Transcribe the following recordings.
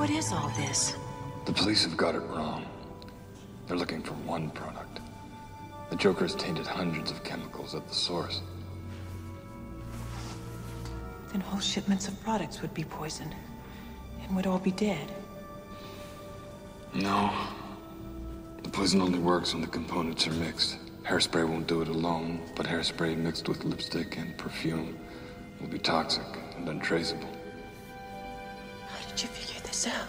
What is all this? The police have got it wrong. They're looking for one product. The Joker's tainted hundreds of chemicals at the source. Then whole shipments of products would be poisoned. And would all be dead. No. The poison only works when the components are mixed. Hairspray won't do it alone, but hairspray mixed with lipstick and perfume will be toxic and untraceable. You figure this out?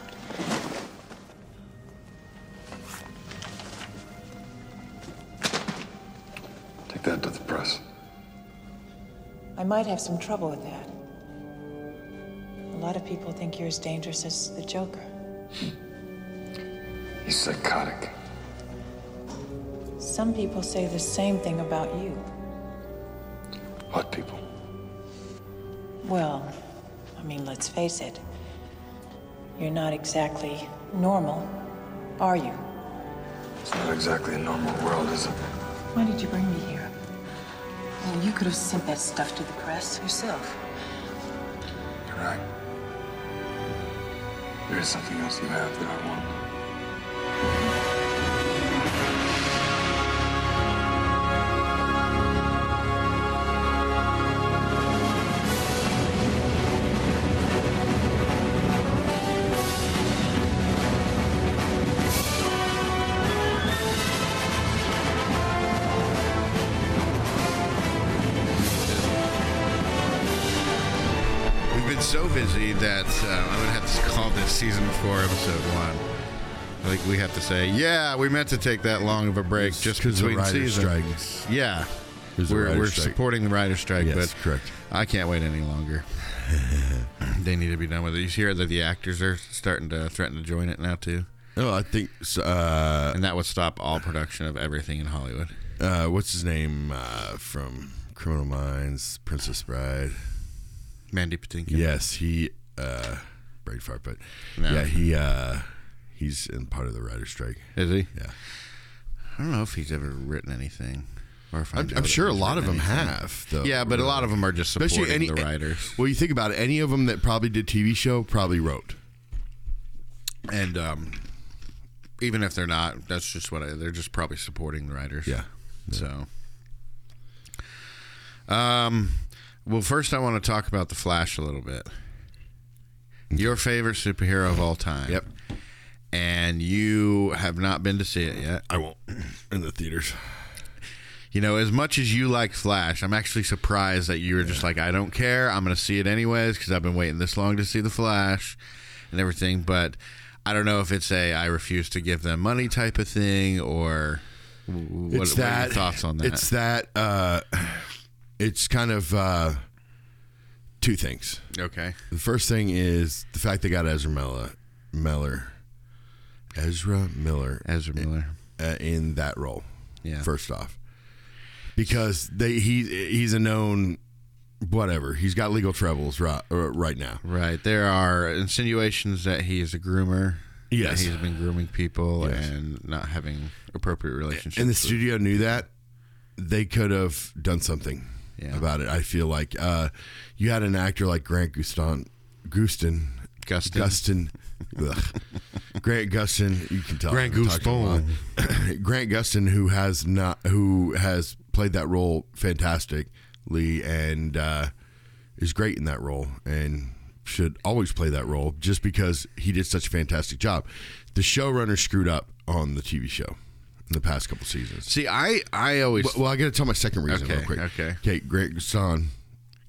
Take that to the press. I might have some trouble with that. A lot of people think you're as dangerous as the Joker. He's psychotic. Some people say the same thing about you. What people? Well, I mean, let's face it. You're not exactly normal, are you? It's not exactly a normal world, is it? Why did you bring me here? Well, you could have sent that stuff to the press yourself. You're right. There is something else you have that I want. Like we have to say, yeah, we meant to take that long of a break just because of the between writer's seasons. strike. Yeah, we're, we're strike. supporting the writer's strike, Yes, but correct. I can't wait any longer. they need to be done with it. You hear that the actors are starting to threaten to join it now too, Oh, I think uh, and that would stop all production of everything in Hollywood. uh, what's his name uh, from Criminal Minds, Princess Bride. Mandy Patinkin. Yes, he uh, braid fart, but No. yeah, he uh, he's in part of the writer's strike. is he? Yeah, I don't know if he's ever written anything, or if I'm, I'm sure a lot of them anything. have. Though, Yeah, but a lot of them are just supporting Especially any the writers. Well, you think about it. Any of them that probably did TV show probably wrote. And um, even if they're not, that's just what I, they're just probably supporting the writers. Yeah. So, um, well, first I want to talk about the Flash a little bit. Your favorite superhero of all time. Yep. And you have not been to see it yet. I won't in the theaters. You know, as much as you like Flash, I'm actually surprised that you were just like, I don't care. I'm going to see it anyways because I've been waiting this long to see the Flash and everything. But I don't know if it's a I refuse to give them money type of thing or what, it's what are that your thoughts on that? It's that. Uh, it's kind of uh, two things. okay. The first thing is the fact they got Ezra Miller, Miller, Ezra Miller Ezra Miller. uh, in that role. Yeah. First off, because they he he's a known whatever. He's got legal troubles right uh, right now. Right. There are insinuations that he is a groomer. Yes. That he's been grooming people Yes. and not having appropriate relationships. And the studio knew that. They could have done something Yeah. about it. I feel like uh, you had an actor like Grant Gustin, Gustin, Gustin. Gustin, ugh. Grant Gustin. You can tell. Grant I'm talking a lot. Grant Gustin, who has not, who has played that role fantastically and uh, is great in that role and should always play that role just because he did such a fantastic job. The showrunner screwed up on the TV show in the past couple seasons. See, I I always Well, well, I got to tell my second reason Okay, real quick. okay. Okay, Grant Gustin.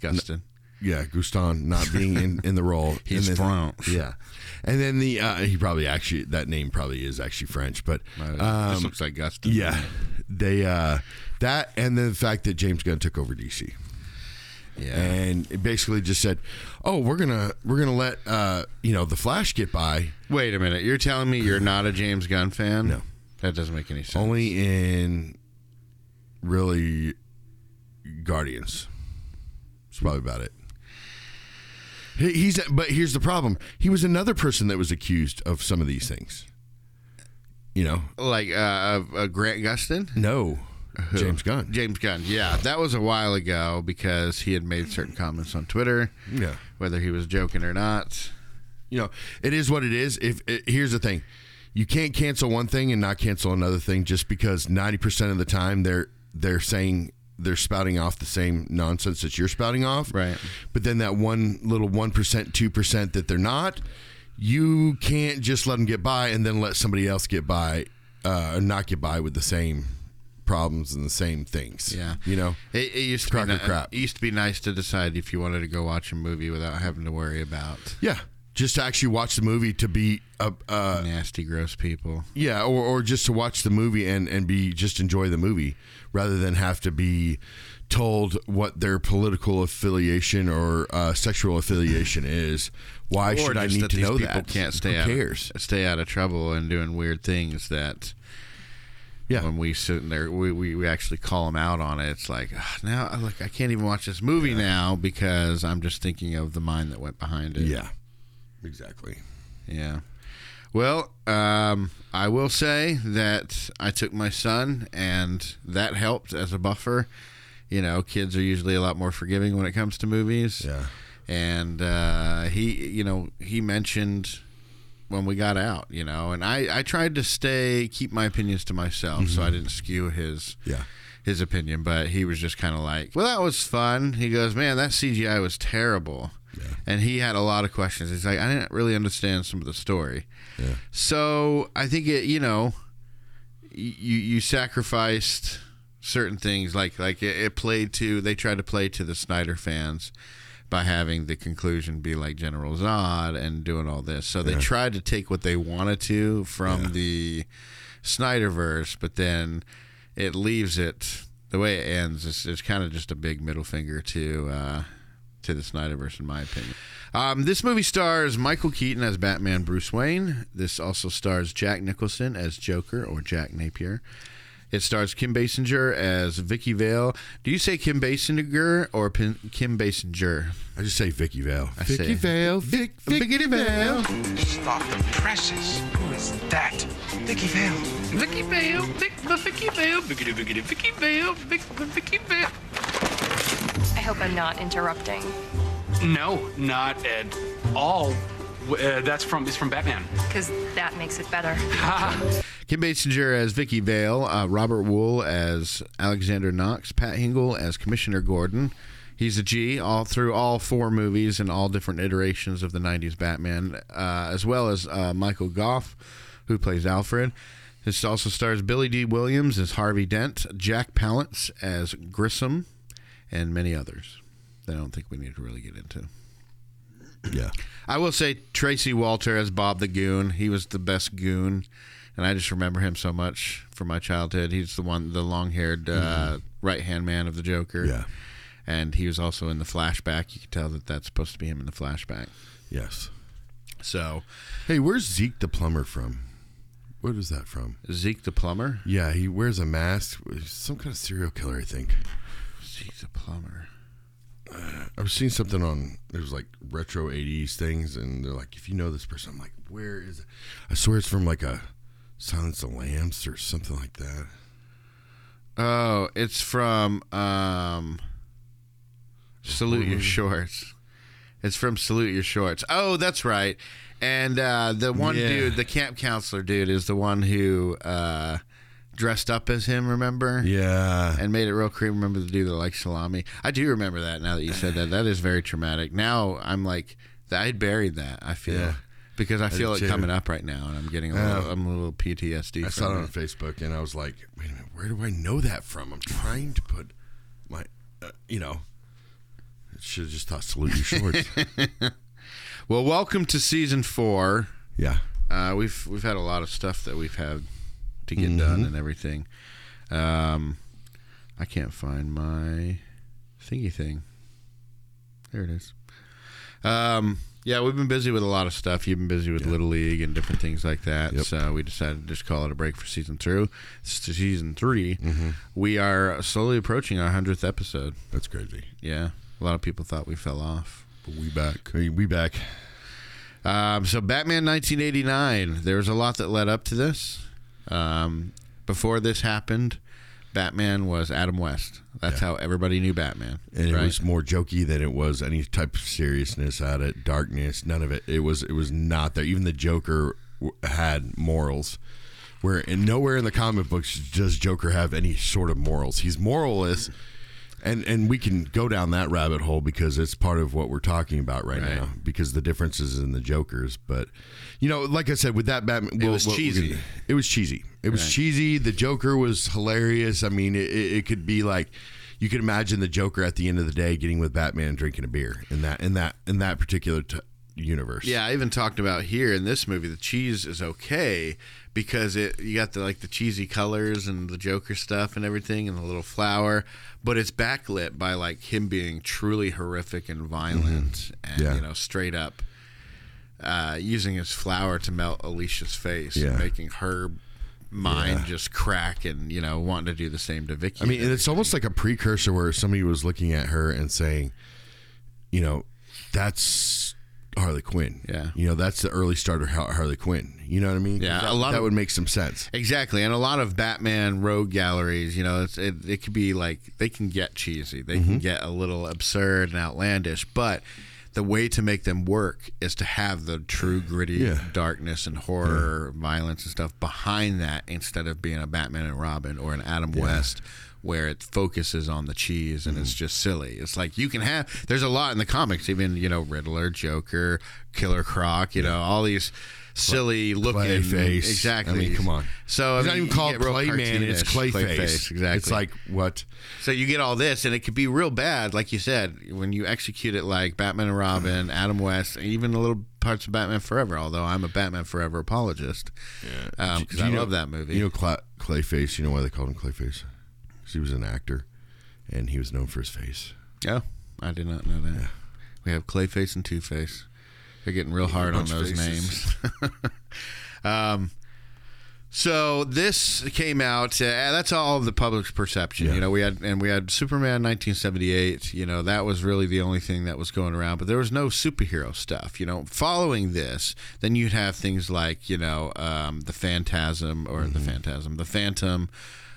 Gustin. Yeah, Guston not being in, in the role. He's then- French. Yeah, and then the uh, he probably actually that name probably is actually French, but um, this looks like Gustin. yeah, they uh, that and then the fact that James Gunn took over DC Yeah. and it basically just said, "Oh, we're gonna we're gonna let uh, you know the Flash get by Wait a minute. You're telling me you're not a James Gunn fan? No. That doesn't make any sense. only in really Guardians." That's probably about it. He- He's but here's the problem. He was another person that was accused of some of these things. You know, like uh, uh, uh, Grant Gustin? no, James Gunn. James Gunn. Yeah, that was a while ago because he had made certain comments on Twitter, Yeah, whether he was joking or not. you know, it is what it is. If it, here's the thing, you can't cancel one thing and not cancel another thing just because ninety percent of the time they're they're saying they're spouting off the same nonsense that you're spouting off. Right. But then that one little one percent, two percent that they're not, you can't just let them get by and then let somebody else get by, uh, or not get by with the same problems and the same things. Yeah. You know. It, it used to be ni- crap. It used to be nice to decide if you wanted to go watch a movie without having to worry about Yeah. Just to actually watch the movie to be a. Uh, nasty, gross people. Yeah, or, or just to watch the movie and, and be just enjoy the movie rather than have to be told what their political affiliation or uh, sexual affiliation is. Why Or should I need to know people that? Can't stay Who out. cares? Stay out of trouble and doing weird things that. Yeah. When we sit in there, we, we, we actually call them out on it. It's like "Ah, now, look, I can't even watch this movie now because I'm just thinking of the mind that went behind it. Yeah, exactly. Yeah. Well, um, I will say that I took my son, and that helped as a buffer. You know, kids are usually a lot more forgiving when it comes to movies. Yeah. And uh, he, you know, he mentioned when we got out, you know, and I, I tried to stay, keep my opinions to myself, so I didn't skew his Yeah. his opinion, but he was just kind of like, "Well, that was fun." He goes, "Man, that CGI was terrible," and he had a lot of questions. He's like, "I didn't really understand some of the story." Yeah. So I think it, you know, you you sacrificed certain things, like like it, it played to. They tried to play to the Snyder fans by having the conclusion be like General Zod and doing all this. So they tried to take what they wanted to from the Snyderverse, but then it leaves it the way it ends. It's, it's kind of just a big middle finger to uh, to the Snyderverse, in my opinion. Um, this movie stars Michael Keaton as Batman Bruce Wayne. This also stars Jack Nicholson as Joker or Jack Napier. It stars Kim Basinger as Vicki Vale. Do you say Kim Basinger or Pin- Kim Basinger? I just say Vicki Vale. say- Vicki Vale. Vic, Vicki Vale. Stop the presses. Who is that? Vicki Vale. Vicki Vale. Vic, Vicki Vale. Vicki, Vicki, Vicki Vale. Vicki Vale. I hope I'm not interrupting. No, not at all. Uh, that's from it's from Batman. because that makes it better. Kim Basinger as Vicki Vale, uh, Robert Wuhl as Alexander Knox, Pat Hingle as Commissioner Gordon. He's a G all through all four movies and all different iterations of the '90s Batman, uh, as well as uh, Michael Gough, who plays Alfred. This also stars Billy Dee Williams as Harvey Dent, Jack Palance as Grissom, and many others that I don't think we need to really get into. Yeah. I will say Tracy Walter as Bob the Goon. He was the best goon, and I just remember him so much from my childhood. He's the one, the long-haired uh, right-hand man of the Joker. Yeah. and he was also in the flashback. You can tell that that's supposed to be him in the flashback. Yes. So Hey, where's Zeke the plumber from? What is that from? Zeke the plumber. Yeah, he wears a mask. Some kind of serial killer, I think. Zeke a plumber. I was seeing something on there was like retro '80s things, and they're like, if you know this person, I'm like, where is it? I swear it's from like a Silence of the Lambs or something like that. Oh, it's from um, Salute Your Shorts. It's from Salute Your Shorts. Oh, that's right. And uh, the one Yeah. dude, the camp counselor dude, is the one who uh, dressed up as him. Remember? Yeah, And made it real creepy. Remember the dude that likes salami? I do remember that. Now that you said that, that is very traumatic. Now I'm like, I buried that. I feel Yeah. because I feel it too. coming up right now, and I'm getting a little, Yeah. I'm a little PTSD. I saw from it on Facebook, and I was like, wait a minute, where do I know that from? I'm trying to put my, uh, you know, should have just thought Salute Your Shorts. Well, welcome to season four. yeah, Uh, we've we've had a lot of stuff that we've had to get done and everything. Um, I can't find my thingy thing. There it is. Um, yeah, we've been busy with a lot of stuff. You've been busy with Little League and different things like that. Yep. So we decided to just call it a break for season two. Season 3 We are slowly approaching our hundredth episode. that's crazy. Yeah, a lot of people thought we fell off. But we back. We, we back. Um, so Batman 1989. There was a lot that led up to this. Um, before this happened, Batman was Adam West. That's how everybody knew Batman. and it was more jokey than it was any type of seriousness at it, darkness, none of it. It was it was not there. Even the Joker w- had morals. Where and nowhere in the comic books does Joker have any sort of morals. He's moralless, and and we can go down that rabbit hole because it's part of what we're talking about right, Right. now. Because the differences in the Jokers, but you know, like I said, with that Batman, It was cheesy. gonna- it was cheesy. It was Right. cheesy. The Joker was hilarious. I mean, it, it could be like you could imagine the Joker at the end of the day getting with Batman and drinking a beer in that in that in that particular t- universe. Yeah, I even talked about here in this movie the cheese is okay because it you got the like the cheesy colors and the Joker stuff and everything and the little flower, but it's backlit by like him being truly horrific and violent and Mm-hmm. Yeah. you know straight up uh, using his flower to melt Alicia's face and making her mind Yeah. just crack and you know wanting to do the same to Vicki. I mean, and and it's almost like a precursor where somebody was looking at her and saying, you know, that's Harley Quinn. Yeah. You know, that's the early starter Harley Quinn. You know what I mean? Yeah, that, a lot that of- would make some sense. Exactly, and a lot of Batman rogue galleries, you know, it's, it it could be like they can get cheesy, they Mm-hmm. can get a little absurd and outlandish, but the way to make them work is to have the true gritty Yeah. darkness and horror, violence and stuff behind that, instead of being a Batman and Robin or an Adam West. Where it focuses on the cheese and Mm-hmm. it's just silly. It's like you can have. There's a lot in the comics, even you know Riddler, Joker, Killer Croc. You know all these silly looking. Clayface. Exactly. I mean, come on. So I it's mean, not even called Clayman. It's cartoonish. Clayface. Exactly. It's like what? so you get all this, and it could be real bad, like you said, when you execute it like Batman and Robin, Adam West, even a little parts of Batman Forever. Although I'm a Batman Forever apologist, yeah, because Do I know- love that movie. You know, Cla- Clayface. You know why they called him Clayface? He was an actor, and he was known for his face. oh, I did not know that. We have Clayface and Two Face. They're getting real hard on those faces. names. um, so this came out. Uh, that's all of the public's perception. Yeah. You know, we had and we had Superman 1978. You know, that was really the only thing that was going around. But there was no superhero stuff. You know, following this, then you'd have things like you know um, the Phantasm or Mm-hmm. the Phantasm, the Phantom.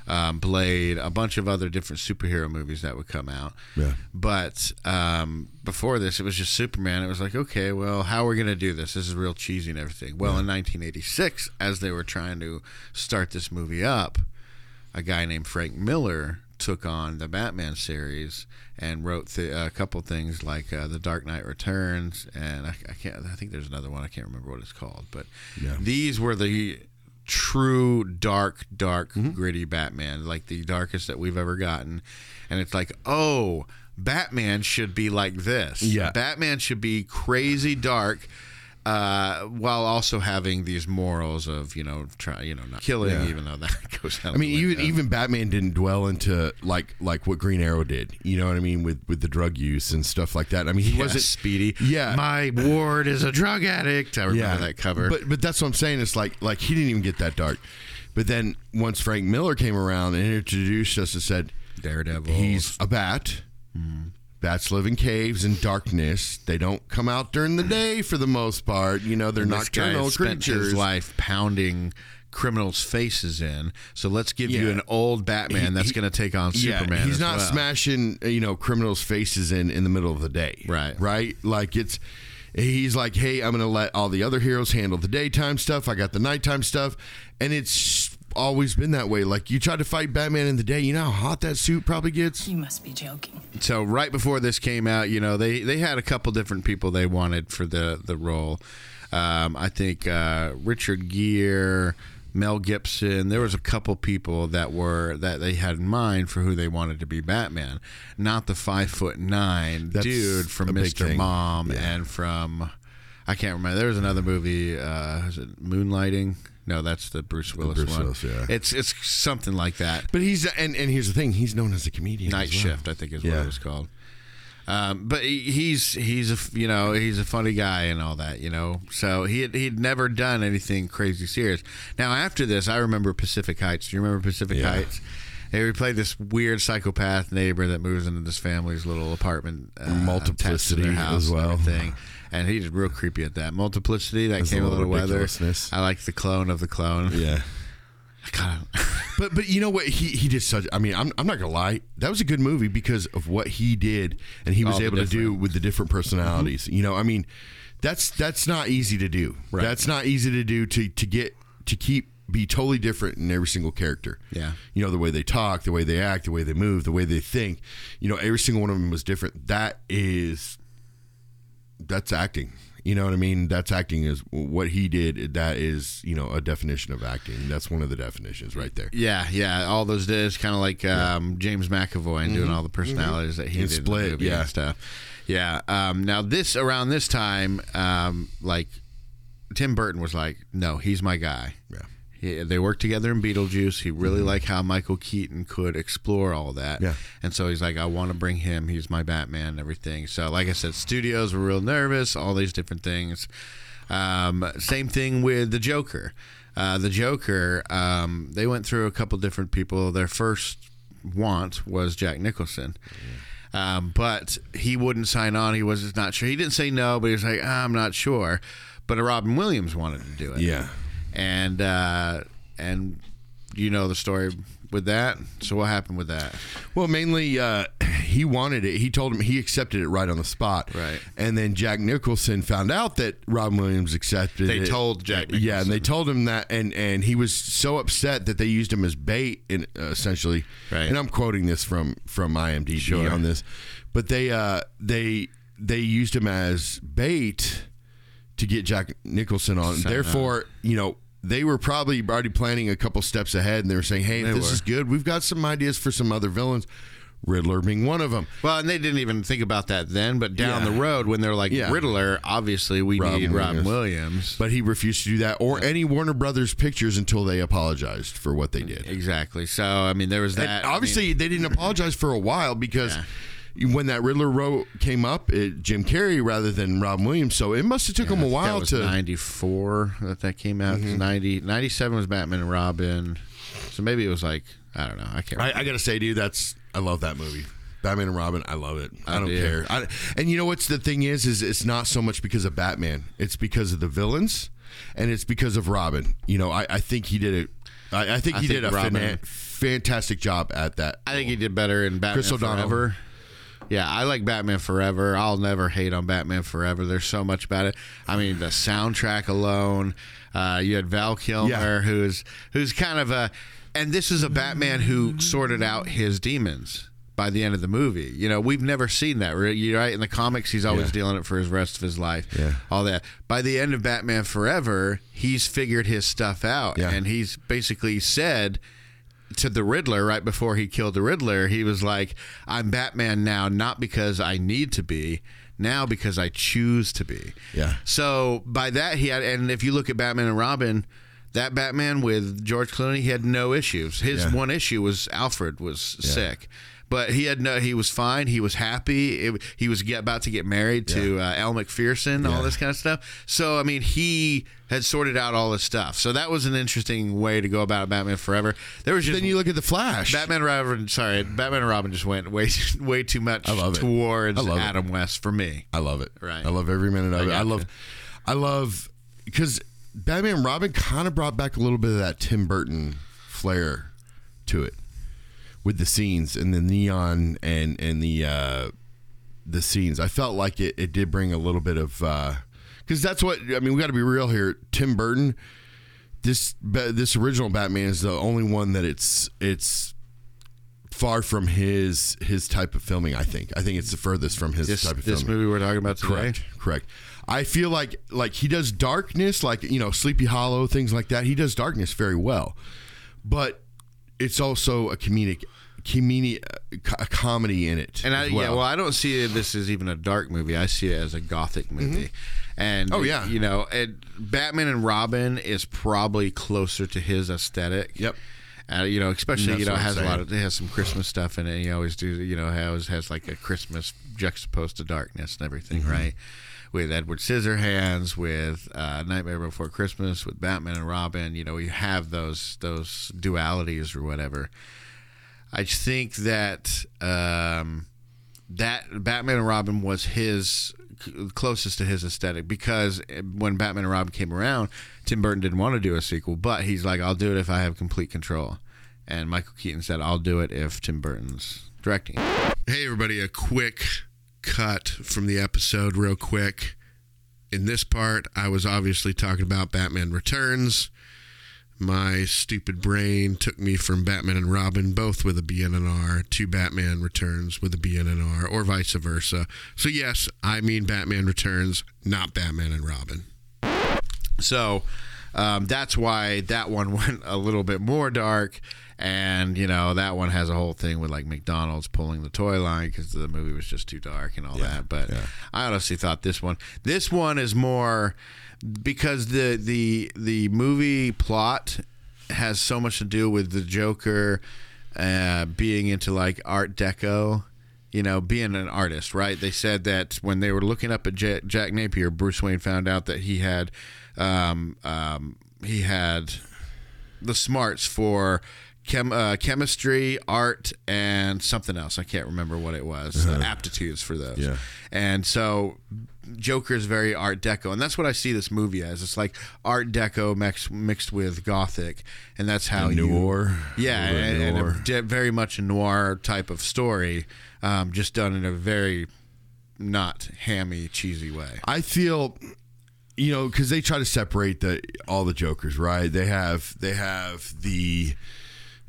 Um, Blade, a bunch of other different superhero movies that would come out. Yeah. But um, before this, it was just Superman. It was like, okay, well, how are we going to do this? This is real cheesy and everything. Well, in 1986, as they were trying to start this movie up, a guy named Frank Miller took on the Batman series and wrote th- a couple things like uh, The Dark Knight Returns, and I, I can't. I think there's another one. I can't remember what it's called, but Yeah. these were the true dark dark mm-hmm. gritty batman like the darkest that we've ever gotten. And it's like oh batman should be like this. Yeah. batman should be crazy dark uh, while also having these morals of you know try you know not killing Yeah. even though that goes out I mean, even even Batman didn't dwell into like like what Green Arrow did. You know what I mean with with the drug use and stuff like that. I mean, he Yeah, wasn't speedy Yeah. my ward is a drug addict i remember that cover But but that's what I'm saying. It's like like he didn't even get that dark. But then once Frank Miller came around and introduced us and said daredevil he's a bat. Bats live in caves and darkness. They don't come out during the day for the most part. You know, they're this guy nocturnal has spent creatures. his life pounding criminals' faces in. So let's give you an old Batman He- that's going to take on Superman. He's not well. smashing you know criminals' faces in in the middle of the day. Right. Right. Like it's. He's like, hey, I'm going to let all the other heroes handle the daytime stuff. I got the nighttime stuff, and it's always been that way. Like you try to fight Batman in the day, you know how hot that suit probably gets. You must be joking. So right before this came out, you know, they they had a couple different people they wanted for the the role. Um, I think uh, Richard Gere, Mel Gibson. There was a couple people that were that they had in mind for who they wanted to be Batman, not the five foot nine That's dude from Mr. Mom Yeah. and from I can't remember. There was another movie. Uh, is it Moonlighting? No, that's the Bruce Willis Bruce one. Willis, yeah. It's it's something like that. But he's and and here's the thing, he's known as a comedian. Night as well. Shift, I think is what Yeah. it was called. Um, but he- he's he's a you know he's a funny guy and all that you know so he had, he'd never done anything crazy serious. Now after this, I remember Pacific Heights. Do you remember Pacific Yeah. Heights? He played this weird psychopath neighbor that moves into this family's little apartment, uh, Multiplicity house as well. everything. And he did real creepy at that. Multiplicity that There's came a a little weather. I like the clone of the clone. Yeah. I kind of But but you know what he he did such. I mean, I'm I'm not gonna lie. That was a good movie because of what he did and he was All able to do with the different personalities. Mm-hmm. You know, I mean, that's that's not easy to do. Right. That's not easy to do to to get to keep be totally different in every single character. Yeah. You know, the way they talk, the way they act, the way they move, the way they think. You know, every single one of them was different. That is that's acting. You know what I mean? That's acting is what he did. That is, you know, a definition of acting. That's one of the definitions right there. Yeah, yeah. All those days, kind of like um, James McAvoy and doing all the personalities that he And did in Split, yeah. and stuff. Yeah. Um, now this around this time, um, like Tim Burton was like, no, he's my guy. Yeah. He, they worked together in Beetlejuice. He really liked how Michael Keaton could explore all that. Yeah. And so he's like, I want to bring him. He's my Batman and everything. So, like I said, studios were real nervous, all these different things. Um, same thing with the Joker. Uh, the Joker, um, they went through a couple different people. Their first want was Jack Nicholson. Um, but he wouldn't sign on. He was just not sure. He didn't say no, but he was like, "Ah, I'm not sure. But Robin Williams wanted to do it Yeah. And uh, and you know the story with that. So what happened with that? Well, mainly uh, he wanted it. He told him he accepted it right on the spot. Right. And then Jack Nicholson found out that Robin Williams accepted They it. told Jack Nicholson. Yeah, and they told him that, and and he was so upset that they used him as bait, in, uh, essentially. Right. And I'm quoting this from from IMDb Sure. on this, but they uh, they they used him as bait to get Jack Nicholson on. Therefore, you know. They were probably already planning a couple steps ahead, and they were saying, "Hey, They this were. is good. We've got some ideas for some other villains." Riddler being one of them. Well, and they didn't even think about that then. But down Yeah. the road, when they're like Yeah. Riddler, obviously we Robin need Robin Williams. Williams. But he refused to do that or any Warner Brothers pictures until they apologized for what they did. Exactly. So I mean, there was And that. I obviously, they didn't apologize for a while because when that Riddler wrote came up, it, Jim Carrey rather than Robin Williams. So it must have took him a while was to. Mm-hmm. 94 that that came out. 90, 97 was Batman and Robin. So maybe it was like I don't know. I can't. I, I got to say, dude, that's I love that movie. Batman and Robin, I love it. I, I don't do. care. I, and you know what's the thing is, is it's not so much because of Batman. It's because of the villains, and it's because of Robin. You know, I, I think he did it. I, I think he think did a Robin- fantastic job at that. I think he did better in Batman Chris O'Donnell. Forever. Yeah, I like Batman Forever. I'll never hate on Batman Forever. There's so much about it. I mean, the soundtrack alone. Uh, you had Val Kilmer, Yeah. who's who's kind of a, and this is a Batman who sorted out his demons by the end of the movie. You know, we've never seen that. Right? In the comics, he's always Yeah. dealing it for his rest of his life. Yeah. all that. By the end of Batman Forever, he's figured his stuff out, Yeah. and he's basically said to the Riddler right before he killed the Riddler, he was like, "I'm Batman now, not because I need to be." Now because I choose to be. Yeah. So by that he had, and if you look at Batman and Robin, that Batman with George Clooney, he had no issues. His Yeah. one issue was Alfred was sick, but he had no. He was fine. He was happy. It, he was get, about to get married to uh, Elle Macpherson. All this kind of stuff. So I mean, he had sorted out all this stuff. So that was an interesting way to go about Batman Forever. There was just Then you look at the Flash. Batman and Robin. Sorry, Batman and Robin just went way way too much I love it. towards I love it. Adam West for me. I love it. Right. I love every minute of I it. I love, I love because Batman and Robin kind of brought back a little bit of that Tim Burton flair to it with the scenes and the neon and and the uh, the scenes. I felt like it, it did bring a little bit of because that's what I mean. We got to be real here. Tim Burton, this this original Batman is the only one that it's it's far from his his type of filming. I think. I think it's the furthest from his This type of this filming. movie we're talking about today. Correct. Correct. I feel like like he does darkness, like you know, Sleepy Hollow, things like that. He does darkness very well, but it's also a comedic, comedic, a comedy in it. And I, as yeah, well, I don't see this as even a dark movie. I see it as a gothic movie. And Oh, yeah. you know, and Batman and Robin is probably closer to his aesthetic. Yep. Uh, you know, especially you know has a lot of it has some Christmas stuff in it. He always do you know always has like a Christmas juxtaposed to darkness and everything, Mm-hmm. right? With Edward Scissorhands, with uh, Nightmare Before Christmas, with Batman and Robin, you know, you have those those dualities or whatever. I think that um, that Batman and Robin was his closest to his aesthetic because when Batman and Robin came around, Tim Burton didn't want to do a sequel, but he's like, I'll do it if I have complete control. And Michael Keaton said, "I'll do it if Tim Burton's directing." Hey, everybody, a quick cut from the episode, real quick. In this part, I was obviously talking about Batman Returns. My stupid brain took me from Batman and Robin, both with a and an R, to Batman Returns with a and an R, or vice versa. So, yes, I mean Batman Returns, not Batman and Robin. So um, that's why that one went a little bit more dark. And, you know, that one has a whole thing with like McDonald's pulling the toy line because the movie was just too dark and all that. But I honestly thought this one, this one is more because the, the, the movie plot has so much to do with the Joker uh, being into like Art Deco you know, being an artist, right? They said that when they were looking up at Jack, Jack Napier, Bruce Wayne found out that he had, um, um, he had the smarts for chem, uh, chemistry, art, and something else. I can't remember what it was. The aptitudes for those. Yeah. And so Joker is very Art Deco, and that's what I see this movie as. It's like Art Deco mixed mixed with Gothic, and that's how you Noir. yeah, A little bit and, and a, very much a noir type of story, um, just done in a very not hammy, cheesy way. I feel, you know, because they try to separate the all the Jokers, right? They have they have the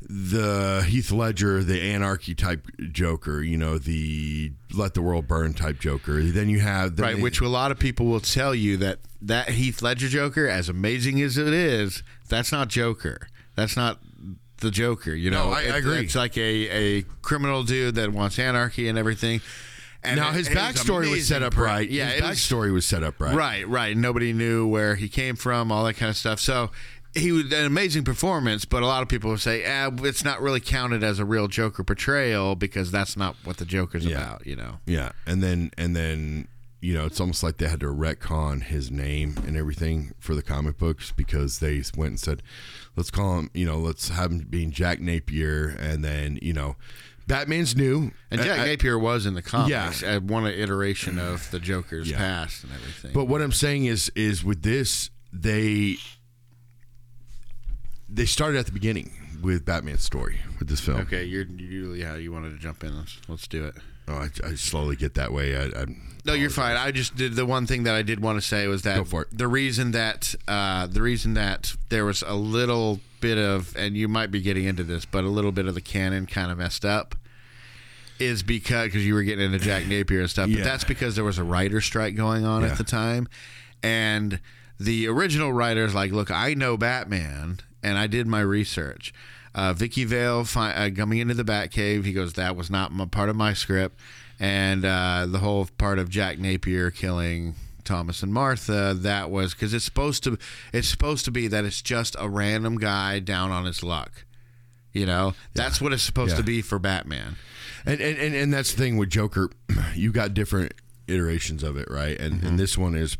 the Heath Ledger, the anarchy type Joker, you know, the let the world burn type Joker. Then you have then Right, which a lot of people will tell you that that Heath Ledger Joker, as amazing as it is, that's not Joker. That's not the Joker. You know, No, I- I agree. It's like a, a criminal dude that wants anarchy and everything. And now it- his backstory was set up right. Yeah, his it was- backstory was set up right. Right, right. Nobody knew where he came from, all that kind of stuff. So he was an amazing performance, but a lot of people say, eh, it's not really counted as a real Joker portrayal because that's not what the Joker's Yeah. about, you know? Yeah, and then and then you know it's almost like they had to retcon his name and everything for the comic books because they went and said, let's call him, you know, let's have him being Jack Napier, and then you know, Batman's new, And Jack I- I- Napier was in the comics Yeah. at one iteration of the Joker's Yeah. past and everything. But what I'm saying is, is with this, they they started at the beginning with Batman's story with this film. okay, you're you yeah, you wanted to jump in. Let's, let's do it. Oh, I, I slowly get that way. I, I'm No, you're fine. I just did the one thing that I did want to say was that Go for it. the reason that uh, the reason that there was a little bit of, and you might be getting into this, but a little bit of the canon kind of messed up, is because because you were getting into Jack Napier and stuff. Yeah. But that's because there was a writer strike going on Yeah. at the time, and the original writers like, look, I know Batman, and I did my research. Uh, Vicki Vale fi- uh, coming into the Batcave, he goes, that was not my, part of my script, and uh, the whole part of Jack Napier killing Thomas and Martha, that was because it's supposed to, it's supposed to be that it's just a random guy down on his luck. You know, that's what it's supposed Yeah. to be for Batman. And, and and and that's the thing with Joker, you got different iterations of it, right? And and this one is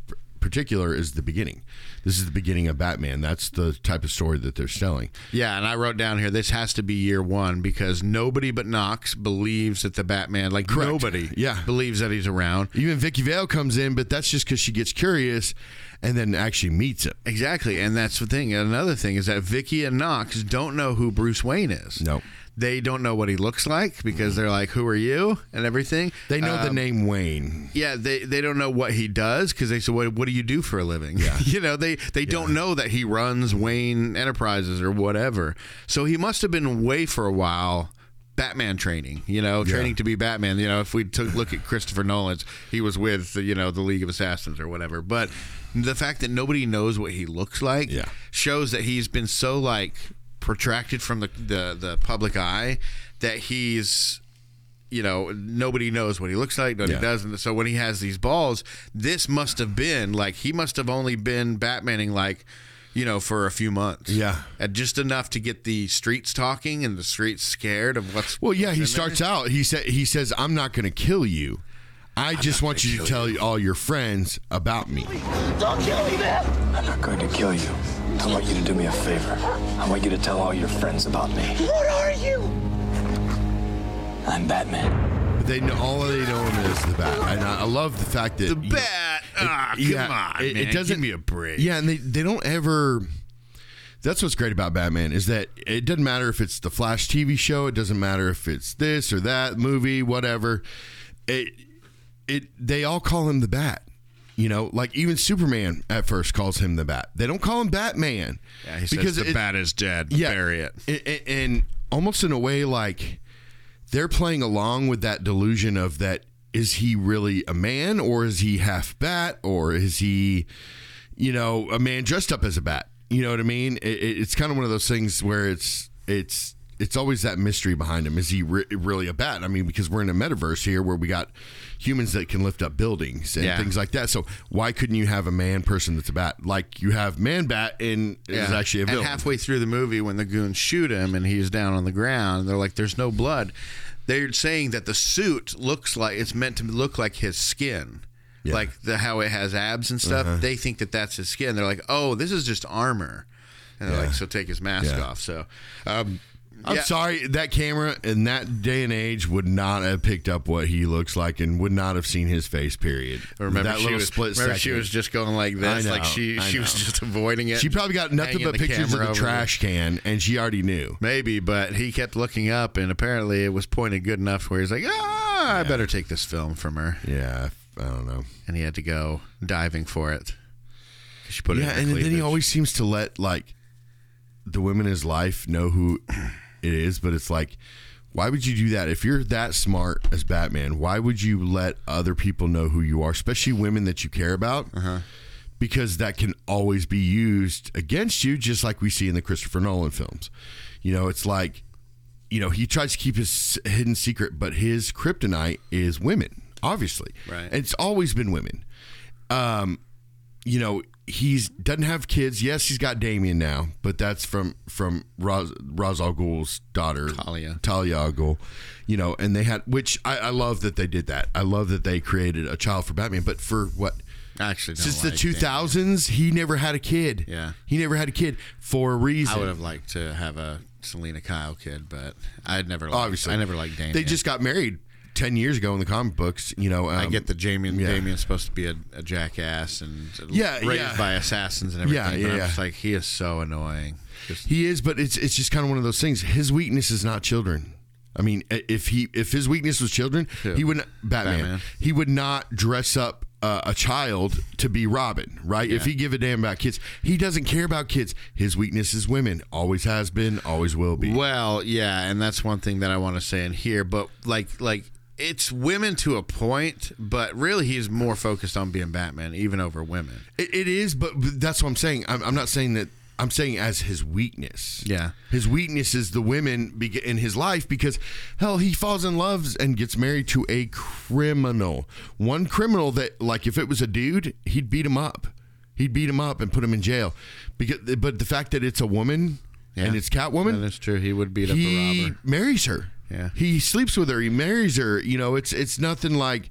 particular is the beginning. This is the beginning of Batman. That's the type of story that they're selling. Yeah, and I wrote down here this has to be year one because nobody but Knox believes that the Batman, like Correct. nobody, Yeah. believes that he's around. Even Vicki Vale comes in, but that's just because she gets curious, and then actually meets him. Exactly, and that's the thing. Another thing is that Vicki and Knox don't know who Bruce Wayne is. No. They don't know what he looks like because they're like, "Who are you?" and everything. They know the Um, name Wayne. Yeah, they, they don't know what he does because they said, what, what do you do for a living? Yeah. you know, they, they don't know that he runs Wayne Enterprises or whatever. So he must have been away for a while. Batman training, you know, training to be Batman. You know, if we took look at Christopher Nolan's, he was with you know the League of Assassins or whatever. But the fact that nobody knows what he looks like Yeah. shows that he's been so like protracted from the the, the public eye that he's you know, nobody knows what he looks like, nobody Yeah. doesn't. So when he has these balls, this must have been like he must have only been Batmaning like, you know, for a few months. Yeah. and just enough to get the streets talking and the streets scared of what's. Well, yeah, he what's in there. starts out. He said he says, "I'm not going to kill you. I just want you to tell all your friends about me." Don't kill me, man. I'm not going to kill you. I want you to do me a favor. I want you to tell all your friends about me. What are you? I'm Batman. They know all they know him as the bat, and I, I love the fact that The you- bat. Ah, come yeah, on, it- man. it doesn't give me a break. Yeah, and they they don't ever That's what's great about Batman is that it doesn't matter if it's the Flash TV show, it doesn't matter if it's this or that movie, whatever. It it they all call him the Bat. You know, like even Superman at first calls him the Bat. They don't call him Batman. Yeah, he says the it- bat is dead. yeah, Bury it. And, almost in a way, like they're playing along with that delusion of that is he really a man or is he half bat or is he, you know, a man dressed up as a bat? You know what I mean? It, it- it's kind of one of those things where it's it's it's always that mystery behind him. Is he re- really a bat? I mean, because we're in a metaverse here where we got humans that can lift up buildings and Yeah. things like that. So why couldn't you have a man person that's a bat? Like you have man bat and is actually a and halfway through the movie, when the goons shoot him and he's down on the ground, they're like, "There's no blood." They're saying that the suit looks like it's meant to look like his skin, Yeah. like the how it has abs and stuff. Uh-huh. They think that that's his skin. They're like, "Oh, this is just armor," and they're Yeah. like, "So take his mask Yeah. off." So, um, I'm yeah. sorry, that camera in that day and age would not have picked up what he looks like and would not have seen his face. Period. Remember, that she little was, split remember second. she was just going like this, I like she I she was just avoiding it. She probably got nothing but pictures of the trash can, and she already knew. Maybe, but he kept looking up, and apparently it was pointed good enough where he's like, "Ah, I better take this film from her," Yeah, I don't know. and he had to go diving for it. She put it. yeah, in and her then he always seems to let like the women in his life know who it is, but it's like. Why would you do that? If you're that smart as Batman, why would you let other people know who you are, especially women that you care about? Uh-huh. because that can always be used against you, just like we see in the Christopher Nolan films. You know, it's like, you know, he tries to keep his hidden secret, but his kryptonite is women, obviously. Right. And it's always been women. Um, you know, he's doesn't have kids. Yes, he's got Damian now, but that's from from Ra's, al Ghul's daughter, Talia. Talia al Ghul. You know, and they had, which I, I love that they did that. I love that they created a child for Batman. But for what I actually since like the 2000s, he never had a kid. Yeah. he never had a kid for a reason. I would have liked to have a Selina Kyle kid, but I'd never. Liked, Obviously, I never liked Damian. They just got married ten years ago in the comic books. You know, um, I get that Damian, yeah. Damian's supposed to be a, a jackass and Yeah, raised yeah. by assassins and everything. Yeah, but yeah, I'm yeah. just like he is so annoying. Just, He is, but it's it's just kind of one of those things. His weakness is not children. I mean, if he if his weakness was children, he would not, Batman, Batman. He would not dress up uh, a child to be Robin, right? If he give a damn about kids, he doesn't care about kids. His weakness is women. Always has been. Always will be. Well, yeah, and that's one thing that I want to say in here. But like, like it's women to a point, but really he's more focused on being Batman, even over women. It, it is, but but that's what I'm saying. I'm, I'm not saying that. I'm saying as his weakness. Yeah. His weakness is the women in his life because, hell, he falls in love and gets married to a criminal. One criminal that, like, if it was a dude, he'd beat him up. He'd beat him up and put him in jail. Because, but the fact that it's a woman and it's Catwoman, That is true. He would beat up a he robber. marries her. Yeah. He sleeps with her. He marries her. You know, it's it's nothing like,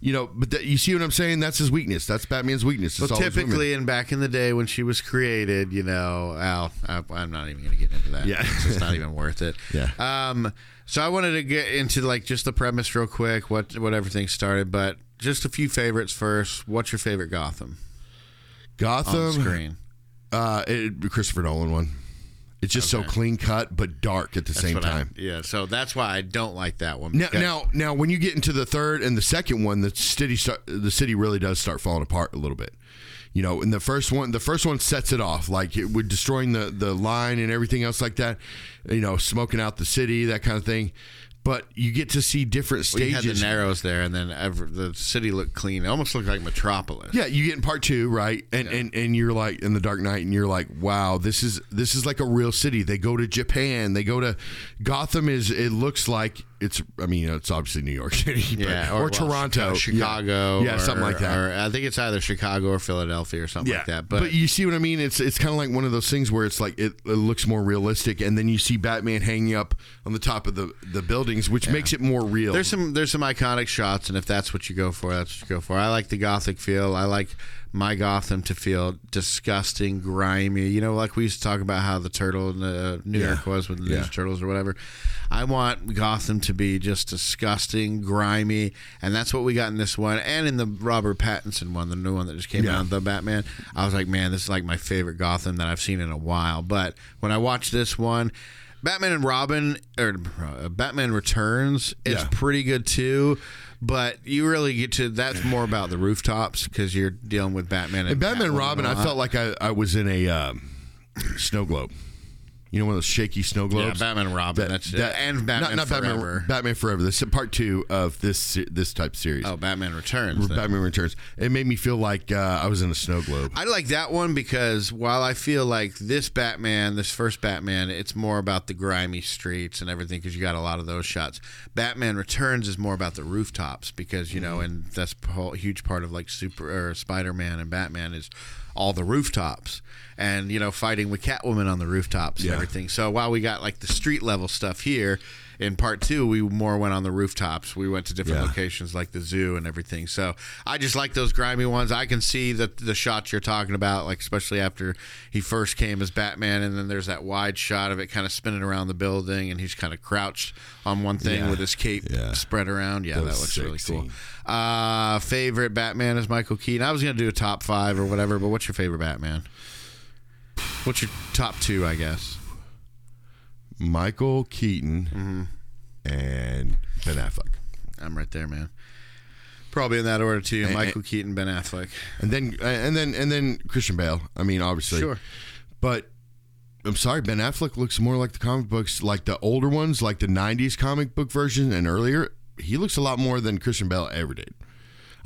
you know, but that, you see what I'm saying? That's his weakness. That's Batman's weakness. It's Well, typically, and back in the day when she was created, you know, Al, I, I'm not even going to get into that. Yeah. it's just not even worth it. Yeah. Um. So I wanted to get into like just the premise real quick, what what everything started, but just a few favorites first. What's your favorite Gotham Gotham. on screen? Uh, it, Christopher Nolan one. It's just so clean cut but dark at the That's same what I- time. yeah. So that's why I don't like that one. Now, now, now, when you get into the third and the second one, the city start, the city really does start falling apart a little bit. You know, in the first one, the first one sets it off like it would destroying the the line and everything else like that. You know, smoking out the city, that kind of thing. But you get to see different Well, you had stages. the Narrows there, and then ever, the city looked clean. It almost looked like Metropolis. Yeah, you get in part two, right? And and and you're like in the Dark Knight, and you're like, wow, this is this is like a real city. They go to Japan. They go to Gotham. Is it looks like it's? I mean, it's obviously New York City, but- Yeah, or, well, Chicago, Chicago, yeah, yeah or- something like that. Or I think it's either Chicago or Philadelphia or something yeah, like that. but, But, you see what I mean? It's it's kind of like one of those things where it's like it, it looks more realistic, and then you see Batman hanging up on the top of the the building buildings, which makes it more real. There's some there's some iconic shots, and if that's what you go for, that's what you go for. I like the gothic feel. I like my Gotham to feel disgusting, grimy. You know, like we used to talk about how the turtle in uh, New Yeah. York was with the Yeah. Ninja Turtles or whatever. I want Gotham to be just disgusting, grimy, and that's what we got in this one, and in the Robert Pattinson one, the new one that just came Yeah. out, the Batman. I was like, man, this is like my favorite Gotham that I've seen in a while. But when I watched this one. Batman and Robin or uh, Batman Returns is Yeah. pretty good too, but you really get to that's more about the rooftops because you're dealing with Batman and, And Batman and Robin, I felt like I, I was in a um, snow globe. You know, one of those shaky snow globes. Yeah, Batman and Robin, that's it. And Batman not, not Forever. Batman, Batman Forever. This is part two of this this type series. oh Batman Returns. then. Batman Returns. It made me feel like uh, I was in a snow globe. I like that one because while I feel like this Batman, this first Batman, it's more about the grimy streets and everything because you got a lot of those shots. Batman Returns is more about the rooftops because you Mm-hmm. know, and that's a huge part of like Super or Spider Man and Batman is all the rooftops and you know fighting with Catwoman on the rooftops and everything. So while we got like the street level stuff here. In part two, we more went on the rooftops. We went to different Yeah. locations like the zoo and everything. So I just like those grimy ones. I can see the the shots you're talking about, like especially after he first came as Batman, and then there's that wide shot of it kind of spinning around the building, and he's kind of crouched on one thing Yeah. with his cape Yeah. spread around. Yeah, That that, looks sick really cool. Uh, favorite Batman is Michael Keaton. I was gonna do a top five or whatever, but what's your favorite Batman? What's your top two? I guess. Michael Keaton Mm-hmm. and Ben Affleck. I'm right there, man. Probably in that order too. And- Michael Keaton, Ben Affleck. And then and then and then Christian Bale. I mean, obviously. Sure. But I'm sorry, Ben Affleck looks more like the comic books, like the older ones, like the '90s comic book version and earlier. He looks a lot more than Christian Bale ever did.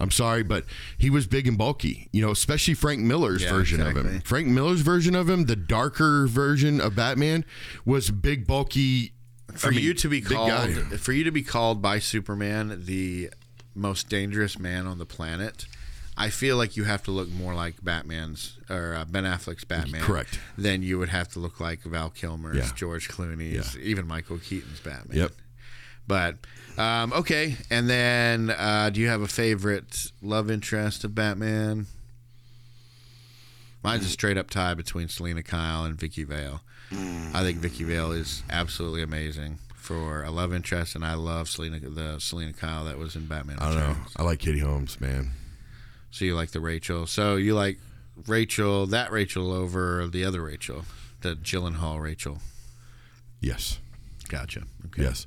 I'm sorry, but he was big and bulky. You know, especially Frank Miller's Yeah, version of him. Frank Miller's version of him, the darker version of Batman, was big, bulky. for I mean, you to be called for you to be called by Superman the most dangerous man on the planet. I feel like you have to look more like Batman's or uh, Ben Affleck's Batman, Correct. Than you would have to look like Val Kilmer's, Yeah. George Clooney's, even Michael Keaton's Batman. Yep. But um, okay, and then uh, do you have a favorite love interest of Batman? Mine's a straight up tie between Selina Kyle and Vicki Vale. I think Vicki Vale is absolutely amazing for a love interest, and I love Selina the Selina Kyle that was in Batman. I don't know. I like Katie Holmes, man. So you like the Rachel? So you like Rachel, that Rachel over the other Rachel, the Gyllenhaal Rachel? Yes. Gotcha. Okay. Yes.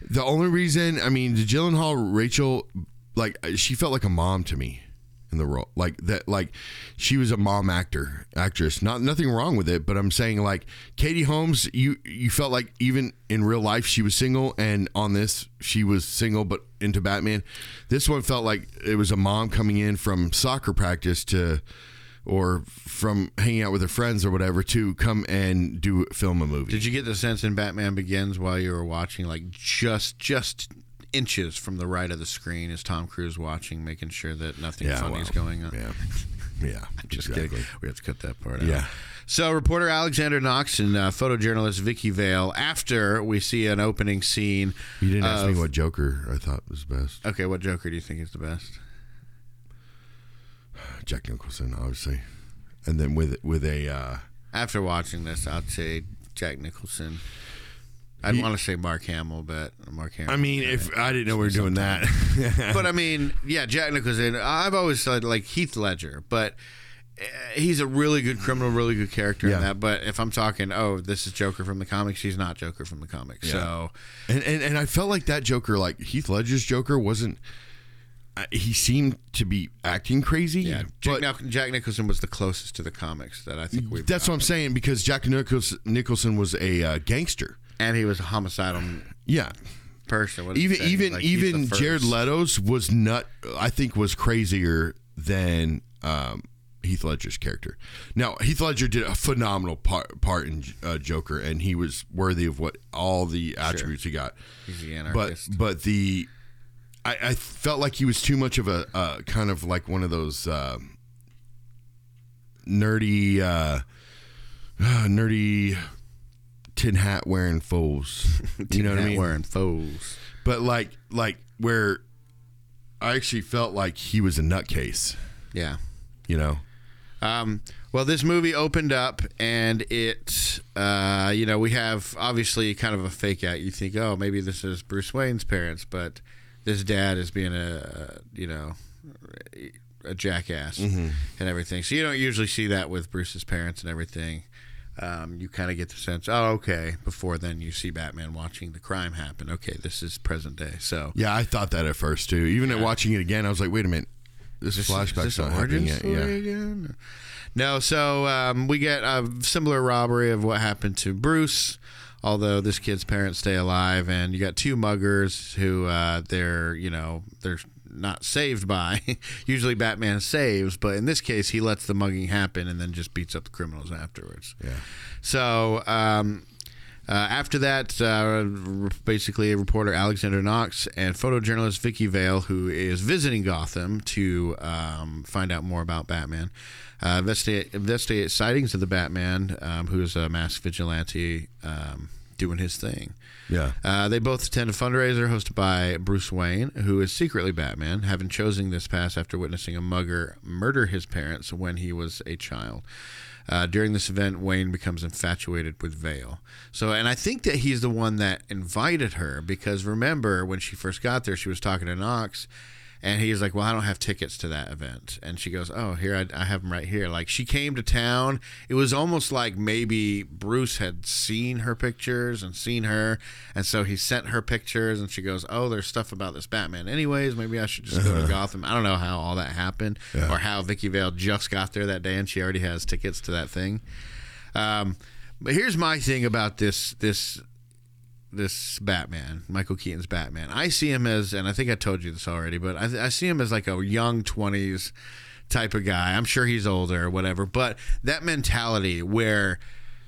The only reason, I mean, the Gyllenhaal Rachel, like she felt like a mom to me in the role, like that, like she was a mom actor, actress. Not nothing wrong with it, but I'm saying like Katie Holmes, you you felt like even in real life she was single, and on this she was single but into Batman. This one felt like it was a mom coming in from soccer practice to. Or from hanging out with her friends or whatever to come and do film a movie. Did you get the sense in Batman Begins while you were watching, like just just inches from the right of the screen, is Tom Cruise watching, making sure that nothing funny is well, going on? Yeah, yeah. Just exactly. kidding. We have to cut that part out. Yeah. So, reporter Alexander Knox and uh, photojournalist Vicki Vale. After we see an opening scene, You didn't ask me what Joker I thought was best. Okay, what Joker do you think is the best? Jack Nicholson, obviously, and then with with a uh, After watching this, I'd say Jack Nicholson. I'd He- want to say Mark Hamill, but Mark Hamill. I mean, if I didn't know we were doing that, but I mean, yeah, Jack Nicholson. I've always said like Heath Ledger, but uh, he's a really good criminal, really good character Yeah. in that. But if I'm talking, oh, this is Joker from the comics, he's not Joker from the comics. So and, and and I felt like that Joker, like Heath Ledger's Joker, wasn't. He seemed to be acting crazy. yeah, Jack, but Jack Nicholson was the closest to the comics that I think we've. that's what I'm saying because Jack Nichols, Nicholson was a uh, gangster. and he was a homicidal Yeah, person. What even even Like, even Jared. Leto's was nut. I think was crazier than um, Heath Ledger's character. Now Heath Ledger did a phenomenal part, part in uh, Joker, and he was worthy of what all the attributes he got. He's the anarchist. But but the I, I felt like he was too much of a uh, kind of like one of those uh, nerdy uh, nerdy tin hat wearing fools. You know what I Hat mean? Wearing foes. But like like where I actually felt like he was a nutcase. Yeah. You know. Um, well, this movie opened up, and it, uh, you know, we have obviously kind of a fake out. You think, oh, maybe this is Bruce Wayne's parents, but this dad is being a, you know, a jackass and everything. So you don't usually see that with Bruce's parents and everything. Um, you kind of get the sense, oh, okay. Before then, you see Batman watching the crime happen. Okay, this is present day. So Yeah, I thought that at first too. Even at watching it again, I was like, wait a minute, this, Is flashback's this not happening yet. Yeah. again? No, so um, we get a similar robbery of what happened to Bruce, although this kid's parents stay alive, and you got two muggers who uh, they're you know they're not saved by. Usually Batman saves, but in this case he lets the mugging happen and then just beats up the criminals afterwards. Yeah. So um, uh, after that, uh, basically, reporter Alexander Knox and photojournalist Vicki Vale, who is visiting Gotham to um, find out more about Batman, uh, investigate, investigate sightings of the Batman, um, who is a masked vigilante um, doing his thing. Yeah. Uh, they both attend a fundraiser hosted by Bruce Wayne, who is secretly Batman, having chosen this path after witnessing a mugger murder his parents when he was a child. Uh, during this event, Wayne becomes infatuated with Vale. So, and I think that he's the one that invited her because remember when she first got there, she was talking to Knox, and he's like, "Well, I don't have tickets to that event." And she goes, "Oh, here I, I have them right here." Like she came to town. It was almost like maybe Bruce had seen her pictures and seen her, and so he sent her pictures, and she goes, "Oh, there's stuff about this Batman. Anyways, maybe I should just go to Gotham." I don't know how all that happened, or how Vicki Vale just got there that day and she already has tickets to that thing. Um, but here's my thing about this this this Batman, Michael Keaton's Batman. I see him as, and I think I told you this already, but I, I see him as like a young twenties type of guy. I'm sure he's older or whatever, but that mentality where